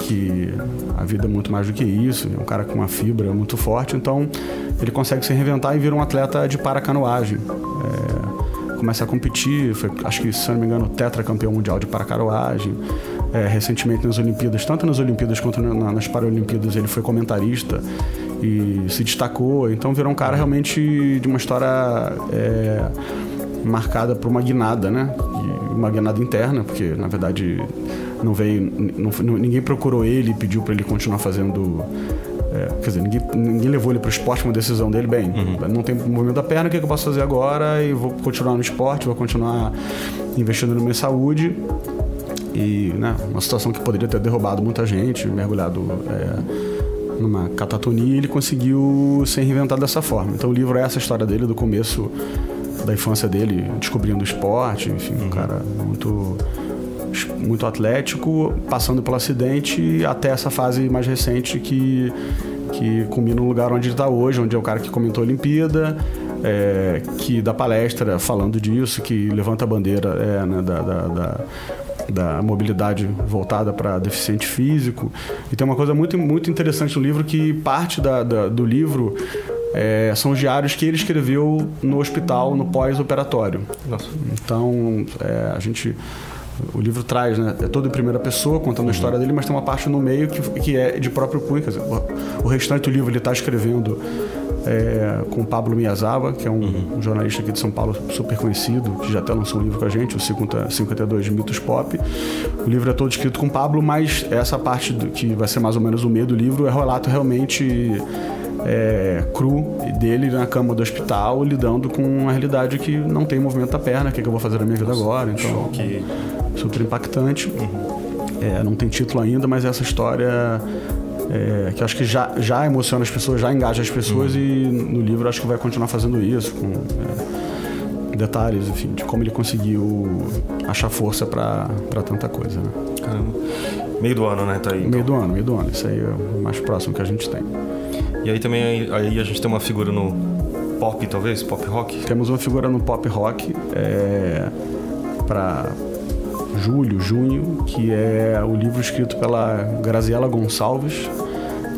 S3: que a vida é muito mais do que isso, é um cara com uma fibra muito forte, então ele consegue se reinventar e vira um atleta de paracanoagem. É, começa a competir, foi, acho que, se não me engano, tetracampeão mundial de paracanoagem. É, recentemente nas Olimpíadas, tanto nas Olimpíadas quanto na, nas Paralimpíadas, ele foi comentarista e se destacou. Então virou um cara realmente de uma história é, marcada por uma guinada, né? uma guinada interna, porque na verdade não veio, não, ninguém procurou ele e pediu para ele continuar fazendo. É, quer dizer, ninguém, ninguém levou ele para o esporte, uma decisão dele, bem, uhum. não tem movimento da perna, o que, que eu posso fazer agora? E vou continuar no esporte, vou continuar investindo na minha saúde. E né, uma situação que poderia ter derrubado muita gente, mergulhado é, numa catatonia, ele conseguiu se reinventar dessa forma. Então o livro é essa história dele, do começo da infância dele, descobrindo esporte, enfim, um uhum. cara muito muito atlético, passando pelo acidente até essa fase mais recente que que culmina no lugar onde ele está hoje, onde é o cara que comentou a Olimpíada, é, que dá palestra falando disso, que levanta a bandeira é, né, da, da, da da mobilidade voltada para deficiente físico. E tem uma coisa muito, muito interessante no livro que parte da, da do livro é, são os diários que ele escreveu no hospital, no pós-operatório. Então, é, a gente o livro traz, né? É todo em primeira pessoa, contando a história dele, mas tem uma parte no meio que, que é de próprio punho. Quer dizer, o, o restante do livro ele está escrevendo é, com Pablo Miyazawa, que é um, uhum. um, jornalista aqui de São Paulo super conhecido, que já até lançou um livro com a gente, o 50, 52 Mitos Pop. O livro é todo escrito com Pablo, mas essa parte do, que vai ser mais ou menos o meio do livro é relato realmente é, cru dele na cama do hospital, lidando com uma realidade que não tem movimento da perna, o que, é que eu vou fazer na minha vida agora. Então, que super impactante. Uhum. É, não tem título ainda, mas essa história é, que acho que já, já emociona as pessoas, já engaja as pessoas uhum. e no livro acho que vai continuar fazendo isso, com é, detalhes, enfim, de como ele conseguiu achar força para tanta coisa. Né?
S1: Caramba. Meio do ano, né? Tá aí,
S3: então. Meio do ano, meio do ano. Isso aí é o mais próximo que a gente tem.
S1: E aí também aí a gente tem uma figura no, pop, talvez? Pop rock?
S3: Temos uma figura no pop rock é, para julho, junho, que é o livro escrito pela Graziela Gonçalves,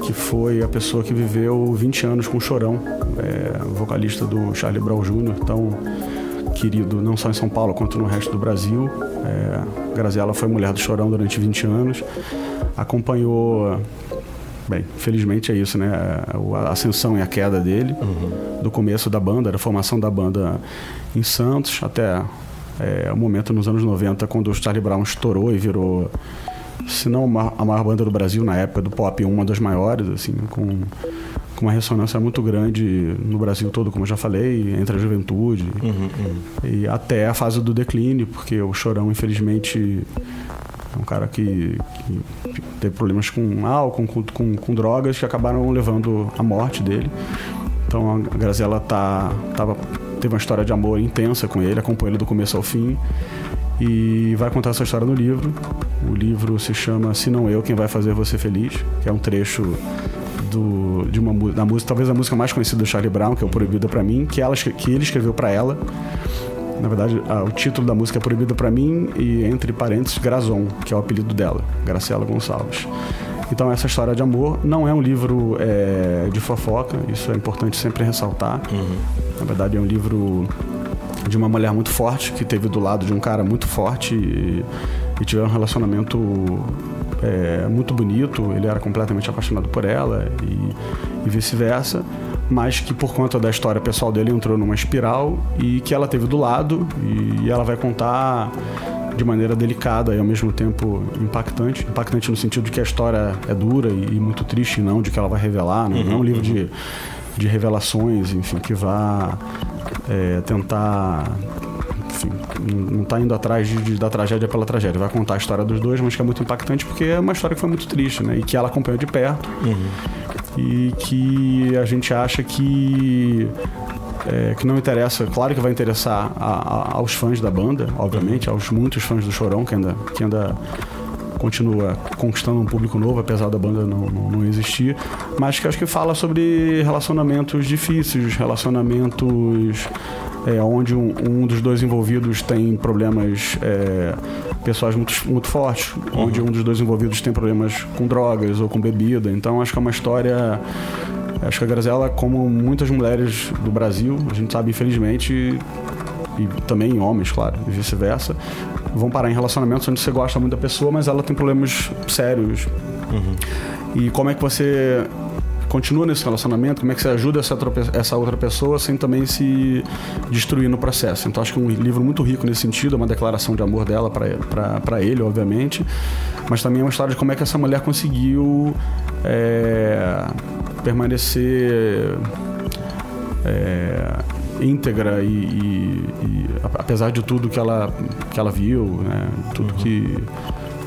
S3: que foi a pessoa que viveu 20 anos com o Chorão, é, vocalista do Charlie Brown Jr., tão querido não só em São Paulo quanto no resto do Brasil. É, Graziela foi mulher do Chorão durante 20 anos, acompanhou Bem, felizmente é isso, né? A ascensão e a queda dele, uhum. do começo da banda, da formação da banda em Santos, até é, o momento nos anos 90, quando o Charlie Brown estourou e virou, se não a maior banda do Brasil na época do pop, uma das maiores, assim, com, com uma ressonância muito grande no Brasil todo, como eu já falei, entre a juventude, uhum, uhum. e até a fase do declínio, porque o Chorão, infelizmente, é um cara que, que teve problemas com álcool, com, com, com, drogas, que acabaram levando à morte dele. Então a Graziella tá, tava, teve uma história de amor intensa com ele, acompanhou ele do começo ao fim. E vai contar essa história no livro. O livro se chama Se Não Eu, Quem Vai Fazer Você Feliz, que é um trecho do, de uma da música, talvez a música mais conhecida do Charlie Brown, que é o Proibida para mim, que, ela, que ele escreveu para ela. Na verdade, o título da música é Proibido para mim e, entre parênteses, Grazon, que é o apelido dela, Graciela Gonçalves. Então, essa história de amor não é um livro é, de fofoca, isso é importante sempre ressaltar. Uhum. Na verdade, é um livro de uma mulher muito forte, que teve do lado de um cara muito forte e, e tiveram um relacionamento é, muito bonito. Ele era completamente apaixonado por ela e, e vice-versa mas que por conta da história pessoal dele entrou numa espiral e que ela teve do lado e ela vai contar de maneira delicada e ao mesmo tempo impactante. Impactante no sentido de que a história é dura e, muito triste, não de que ela vai revelar. Não, uhum, não é um livro uhum. de, de revelações, enfim, que vá é, tentar enfim, não está indo atrás de, de, da tragédia pela tragédia. Vai contar a história dos dois, mas que é muito impactante porque é uma história que foi muito triste, né? E que ela acompanhou de perto. Uhum e que a gente acha que é, que não interessa, claro que vai interessar a, a, aos fãs da banda, obviamente, aos muitos fãs do Chorão que ainda, que ainda continua conquistando um público novo, apesar da banda não, não, não, existir, mas que acho que fala sobre relacionamentos difíceis, relacionamentos é, onde um, um, dos dois envolvidos tem problemas é, pessoais muito, muito fortes, uhum. onde um dos dois envolvidos tem problemas com drogas ou com bebida. Então acho que é uma história. Acho que a Graziella, como muitas mulheres do Brasil, a gente sabe, infelizmente, e também homens, claro, e vice-versa, vão parar em relacionamentos onde você gosta muito da pessoa, mas ela tem problemas sérios. Uhum. E como é que você continua nesse relacionamento, como é que você ajuda essa outra, essa outra pessoa sem também se destruir no processo. Então acho que é um livro muito rico nesse sentido, é uma declaração de amor dela para ele, obviamente, mas também é uma história de como é que essa mulher conseguiu é, permanecer é, íntegra e, e, e, apesar de tudo que ela, que ela viu, né, tudo uhum. que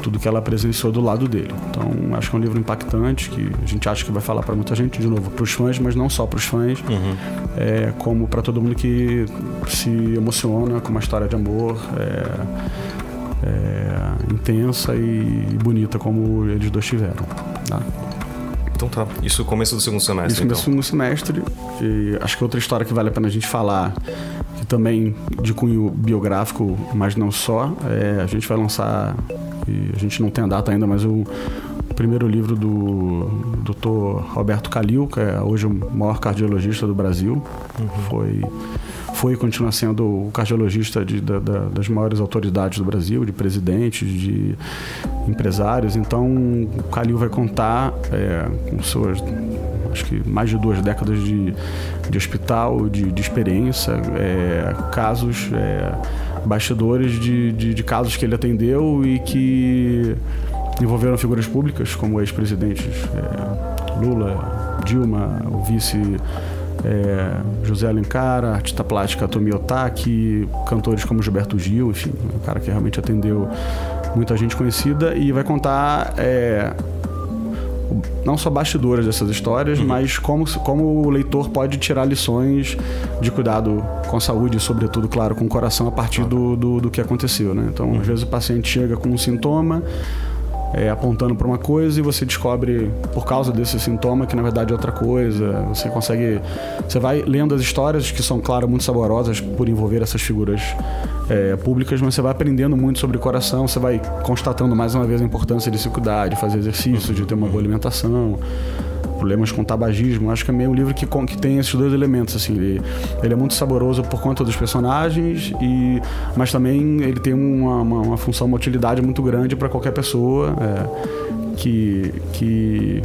S3: tudo que ela presenciou do lado dele. Então, acho que é um livro impactante, que a gente acha que vai falar para muita gente, de novo, para os fãs, mas não só para os fãs, uhum. é, como para todo mundo que se emociona com uma história de amor é, é, intensa e bonita, como eles dois tiveram. Tá?
S1: Então tá. Isso começo do segundo semestre.
S3: Isso começo
S1: então.
S3: do segundo semestre. E acho que outra história que vale a pena a gente falar, que também de cunho biográfico, mas não só, é, a gente vai lançar a gente não tem a data ainda, mas o primeiro livro do Dr. Roberto Calil, que é hoje o maior cardiologista do Brasil, uhum. foi foi e continua sendo o cardiologista de, da, da, das maiores autoridades do Brasil, de presidentes, de empresários. Então, o Calil vai contar é, com suas acho que mais de duas décadas de, de hospital, de, de experiência, é, casos é, bastidores de, de, de casos que ele atendeu e que envolveram figuras públicas como ex-presidentes é, Lula, Dilma, o vice é, José Alencar, artista plástica Tomi Otaki, cantores como Gilberto Gil, enfim, um cara que realmente atendeu muita gente conhecida e vai contar é, não só bastidores dessas histórias, uhum. mas como, como o leitor pode tirar lições de cuidado com a saúde e, sobretudo, claro, com o coração a partir do, do, do que aconteceu. Né? Então, uhum. às vezes o paciente chega com um sintoma, é, apontando para uma coisa e você descobre por causa desse sintoma que na verdade é outra coisa. Você consegue, você vai lendo as histórias que são claro muito saborosas por envolver essas figuras é, públicas, mas você vai aprendendo muito sobre o coração, você vai constatando mais uma vez a importância de se cuidar, de fazer exercício, de ter uma boa alimentação problemas com tabagismo. Acho que é meio um livro que, que tem esses dois elementos. Assim, ele, ele é muito saboroso por conta dos personagens, e, mas também ele tem uma, uma, uma função, uma utilidade muito grande para qualquer pessoa é, que, que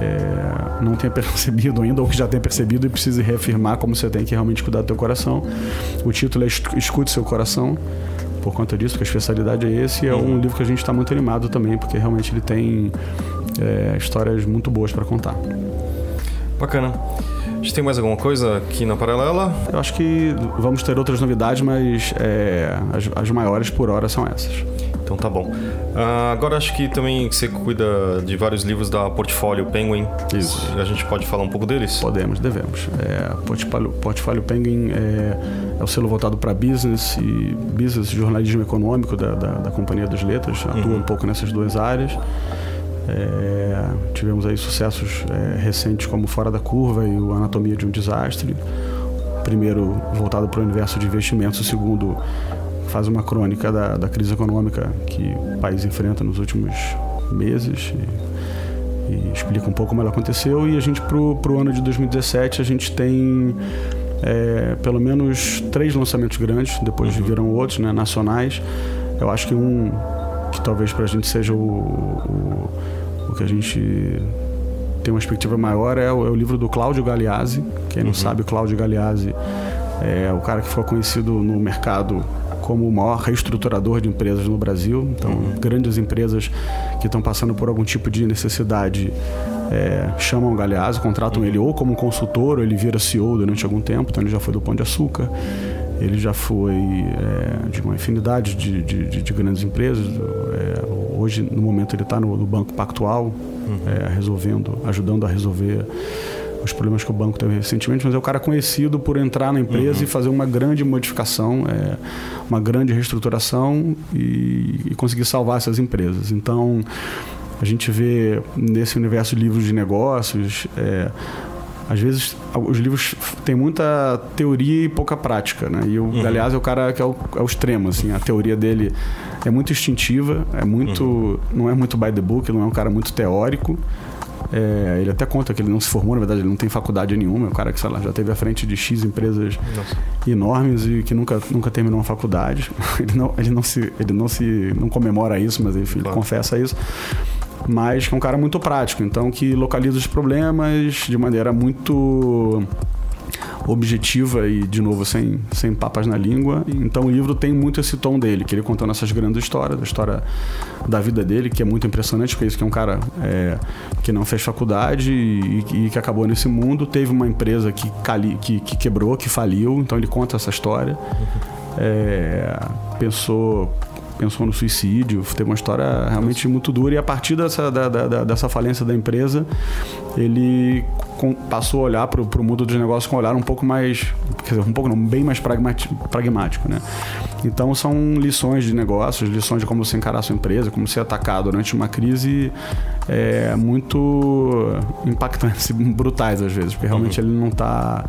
S3: é, não tenha *laughs* percebido ainda ou que já tenha percebido e precise reafirmar como você tem que realmente cuidar do teu coração. O título é Escute Seu Coração por conta disso, que a especialidade é esse. E é um livro que a gente está muito animado também, porque realmente ele tem é, histórias muito boas para contar.
S1: Bacana. A gente tem mais alguma coisa aqui na paralela?
S3: Eu acho que vamos ter outras novidades, mas é, as, as maiores por hora são essas.
S1: Então tá bom. Uh, agora acho que também você cuida de vários livros da Portfólio Penguin.
S3: Isso.
S1: A gente pode falar um pouco deles?
S3: Podemos, devemos. É, Portfólio, Portfólio Penguin é, é, o selo voltado para business e business, jornalismo econômico da, da, da Companhia das Letras. Atua uhum. um pouco nessas duas áreas. É, tivemos aí sucessos é, recentes como Fora da Curva e o Anatomia de um Desastre. O primeiro voltado para o universo de investimentos, o segundo faz uma crônica da, da crise econômica que o país enfrenta nos últimos meses e, e explica um pouco como ela aconteceu. E a gente, para o ano de 2017, a gente tem é, pelo menos três lançamentos grandes, depois uhum. viram outros, né, nacionais. Eu acho que um que talvez para a gente seja o, o, o, que a gente tem uma perspectiva maior é o, é o livro do Cláudio Galeazzi. Quem não uhum. sabe, o Cláudio Galeazzi é o cara que ficou conhecido no mercado como o maior reestruturador de empresas no Brasil. Então, uhum. grandes empresas que estão passando por algum tipo de necessidade é, chamam o Galeazzi, contratam uhum. ele ou como consultor, ou ele vira CEO durante algum tempo. Então, ele já foi do Pão de Açúcar, ele já foi é, de uma infinidade de, de, de, de grandes empresas. É, hoje, no momento, ele está no, no, Banco Pactual, uhum. É, resolvendo, ajudando a resolver os problemas que o banco teve recentemente, mas é o cara conhecido por entrar na empresa uhum. e fazer uma grande modificação, é, uma grande reestruturação e, e, conseguir salvar essas empresas. Então, a gente vê nesse universo de livros de negócios, é, às vezes os livros têm muita teoria e pouca prática, né? E o uhum. aliás é o cara que é o, é o, extremo, assim, a teoria dele é muito instintiva, é muito, uhum. não é muito by the book, não é um cara muito teórico. É, ele até conta que ele não se formou, na verdade, ele não tem faculdade nenhuma. É um cara que, sei lá, já teve à frente de X empresas Nossa. enormes e que nunca, nunca terminou uma faculdade. *laughs* Ele não, ele não, se, ele não se não comemora isso, mas enfim, claro. ele confessa isso. Mas que é um cara muito prático, então que localiza os problemas de maneira muito objetiva e, de novo, sem, sem papas na língua. Então o livro tem muito esse tom dele, que ele contando essas grandes histórias, a história da vida dele, que é muito impressionante, porque isso que é um cara é, que não fez faculdade e, e, que acabou nesse mundo, teve uma empresa que, cali, que, que quebrou, que faliu, então ele conta essa história. É, pensou pensou no suicídio, teve uma história realmente muito dura e a partir dessa, da, da, dessa falência da empresa, ele passou a olhar para o mundo dos negócios com um olhar um pouco mais, quer dizer, um pouco não, bem mais pragmático, pragmático, né? Então são lições de negócios, lições de como você encarar a sua empresa, como ser atacar durante uma crise é, muito impactantes, brutais às vezes, porque realmente uhum. ele não está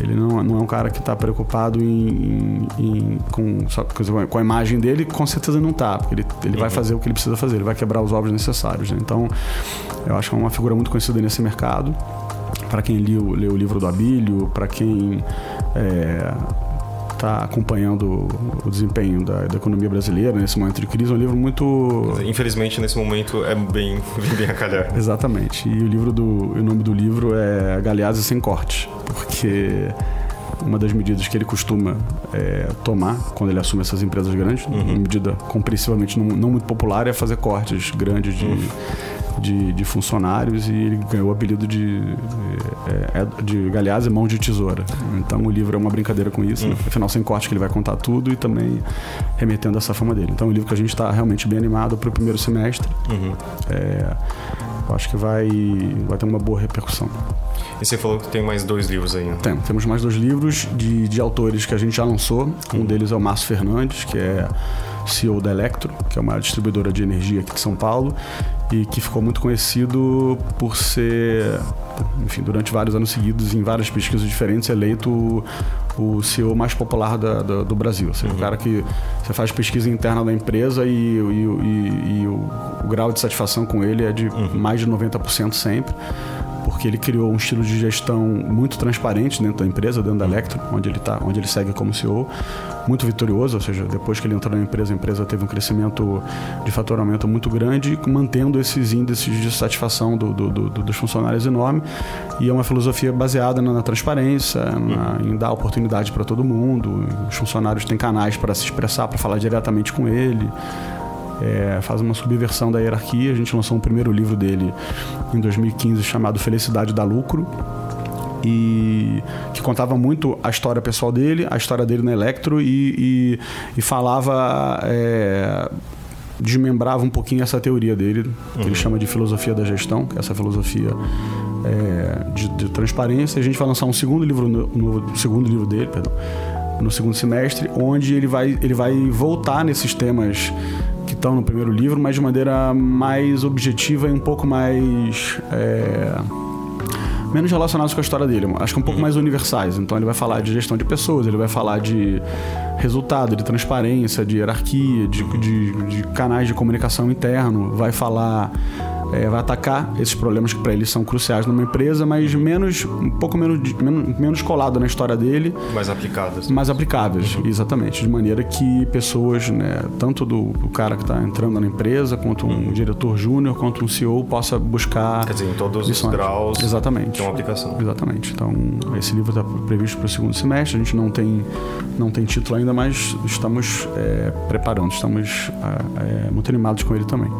S3: ele não, não é um cara que está preocupado em, em, com, só, com a imagem dele, com certeza não está, porque ele, ele uhum. vai fazer o que ele precisa fazer, ele vai quebrar os ovos necessários. Né? Então, eu acho que é uma figura muito conhecida nesse mercado. Para quem leu, leu o livro do Abílio, para quem é, está acompanhando o desempenho da, da, economia brasileira nesse momento de crise. É um livro muito.
S1: Infelizmente, nesse momento, é bem, *laughs* bem a calhar.
S3: Exatamente. E o, livro do, o nome do livro é Galeazzi Sem Corte, porque uma das medidas que ele costuma é, tomar quando ele assume essas empresas grandes, uhum. uma medida compreensivamente não, não, muito popular, é fazer cortes grandes de. Uhum de, de funcionários e ele ganhou o apelido de, é, é de Galeazzi Mão de Tesoura. Então o livro é uma brincadeira com isso, né? Uhum. afinal sem corte que ele vai contar tudo e também remetendo essa fama dele. Então é um livro que a gente está realmente bem animado para o primeiro semestre. Uhum. É, Eu acho que vai, vai ter uma boa repercussão.
S1: E você falou que tem mais dois livros aí. Né?
S3: Tem, temos mais dois livros de, de autores que a gente já lançou. Um deles é o Márcio Fernandes, que é CEO da Electro, que é uma distribuidora de energia aqui de São Paulo e que ficou muito conhecido por ser, enfim, durante vários anos seguidos, em várias pesquisas diferentes, eleito o CEO mais popular da, da, do Brasil. Ou seja, uhum. o cara que você faz pesquisa interna da empresa e, e, e, e o, o, grau de satisfação com ele é de uhum. mais de 90% sempre porque ele criou um estilo de gestão muito transparente dentro da empresa, dentro da Electro, onde ele tá, onde ele segue como CEO, muito vitorioso, ou seja, depois que ele entrou na empresa, a empresa teve um crescimento de faturamento muito grande, mantendo esses índices de satisfação do, do, do, dos funcionários enorme. E é uma filosofia baseada na, na transparência, na, em dar oportunidade para todo mundo. Os funcionários têm canais para se expressar, para falar diretamente com ele é, faz uma subversão da hierarquia. A gente lançou um primeiro livro dele em 2015 chamado Felicidade da Lucro. E que contava muito a história pessoal dele, a história dele na Electro e, e, e falava. É, desmembrava um pouquinho essa teoria dele, que uhum. ele chama de filosofia da gestão, que é essa filosofia é, de, de, transparência. A gente vai lançar um segundo livro no, no segundo livro dele, perdão, no segundo semestre, onde ele vai, ele vai voltar nesses temas que estão no primeiro livro, mas de maneira mais objetiva e um pouco mais. É, menos relacionados com a história dele, acho que um pouco mais universais. Então ele vai falar de gestão de pessoas, ele vai falar de resultado, de transparência, de hierarquia, de, de, de canais de comunicação interno, vai falar é, vai atacar esses problemas que para ele são cruciais numa empresa, mas menos, um pouco menos, menos, menos colado na história dele.
S1: Mais aplicadas.
S3: Mais aplicáveis, uhum. exatamente. De maneira que pessoas, né, tanto do, do cara que está entrando na empresa, quanto um uhum. diretor júnior, quanto um CEO, possa buscar.
S1: Quer dizer, em todos lições. os graus.
S3: Exatamente.
S1: Tem uma aplicação.
S3: Exatamente. Então, esse livro está previsto para o segundo semestre. A gente não tem, não tem título ainda, mas estamos é, preparando, estamos é, muito animados com ele também.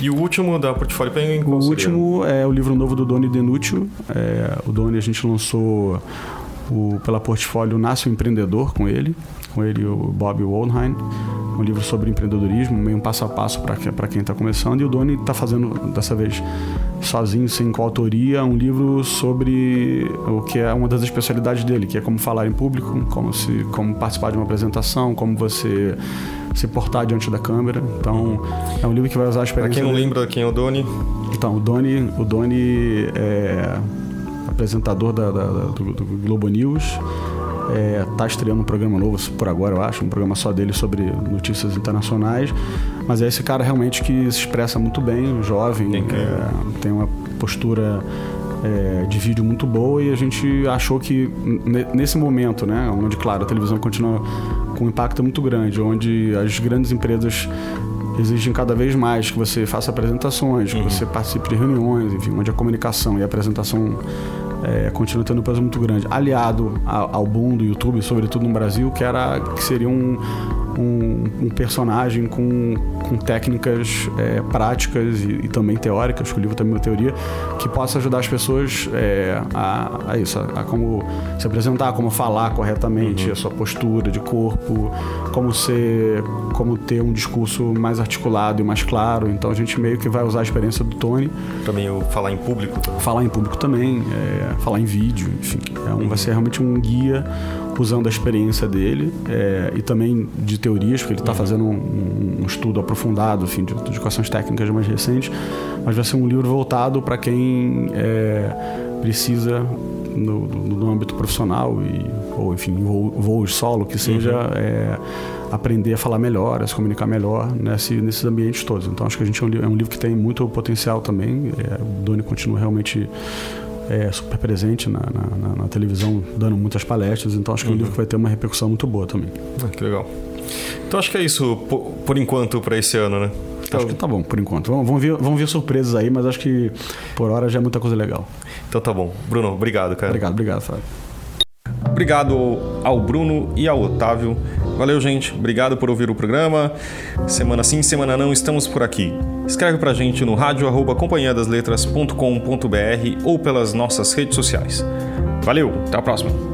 S1: E o último da Portfólio Penguin?
S3: O último é o livro novo do Doni Denútil. É, o Doni a gente lançou o, pela Portfólio Nasce o Empreendedor com ele, com ele e o Bob Waldheim. Um livro sobre empreendedorismo, meio um passo a passo para quem está começando. E o Doni está fazendo, dessa vez, sozinho, sem coautoria, um livro sobre o que é uma das especialidades dele, que é como falar em público, como, se, como participar de uma apresentação, como você se portar diante da câmera. Então, é um livro que vai usar a experiência.
S1: Pra quem não lembra quem é o Doni?
S3: Então, o Doni, o Doni é apresentador da, da, do, do Globo News. É, tá estreando um programa novo por agora, eu acho, um programa só dele sobre notícias internacionais. Mas é esse cara realmente que se expressa muito bem, jovem, é, tem uma postura é, de vídeo muito boa e a gente achou que nesse momento, né, onde claro a televisão continua com um impacto muito grande, onde as grandes empresas exigem cada vez mais que você faça apresentações, que uhum. você participe de reuniões, enfim, onde a comunicação e a apresentação é, continua tendo um peso muito grande, aliado ao boom do YouTube, sobretudo no Brasil, que era que seria um, um, um personagem com, com técnicas é, práticas e, e, também teóricas, que o livro também é uma teoria, que possa ajudar as pessoas é, a, a, isso, a, a, como se apresentar, como falar corretamente, uhum. a sua postura de corpo, como ser, como ter um discurso mais articulado e mais claro. Então a gente meio que vai usar a experiência do Tony.
S1: Também o falar em público.
S3: Falar em público também, é, falar em vídeo, enfim, é um, uhum. vai ser realmente um guia usando a experiência dele é, e também de teorias, porque ele está fazendo um, um, estudo aprofundado enfim, de, de questões técnicas mais recentes, mas vai ser um livro voltado para quem é, precisa no, no, no, âmbito profissional e, ou enfim, voos solo, que seja uhum. é, aprender a falar melhor, a se comunicar melhor nesse, nesses ambientes todos. Então acho que a gente é um, é um livro que tem muito potencial também. É, o Doni continua realmente é super presente na, na, na, televisão, dando muitas palestras, então acho que uhum. é um livro que vai ter uma repercussão muito boa também.
S1: Ah, que legal. Então acho que é isso por, por enquanto para esse ano, né?
S3: Então, acho que tá bom por enquanto. Vamos, vamos, ver, vamos ver surpresas aí, mas acho que por hora já é muita coisa legal.
S1: Então tá bom. Bruno, obrigado, cara.
S3: Obrigado, obrigado, Fábio.
S1: Obrigado ao Bruno e ao Otávio. Valeu, gente. Obrigado por ouvir o programa. Semana sim, semana não, estamos por aqui. Escreve pra gente no rádio arroba ou pelas nossas redes sociais. Valeu, até a próxima.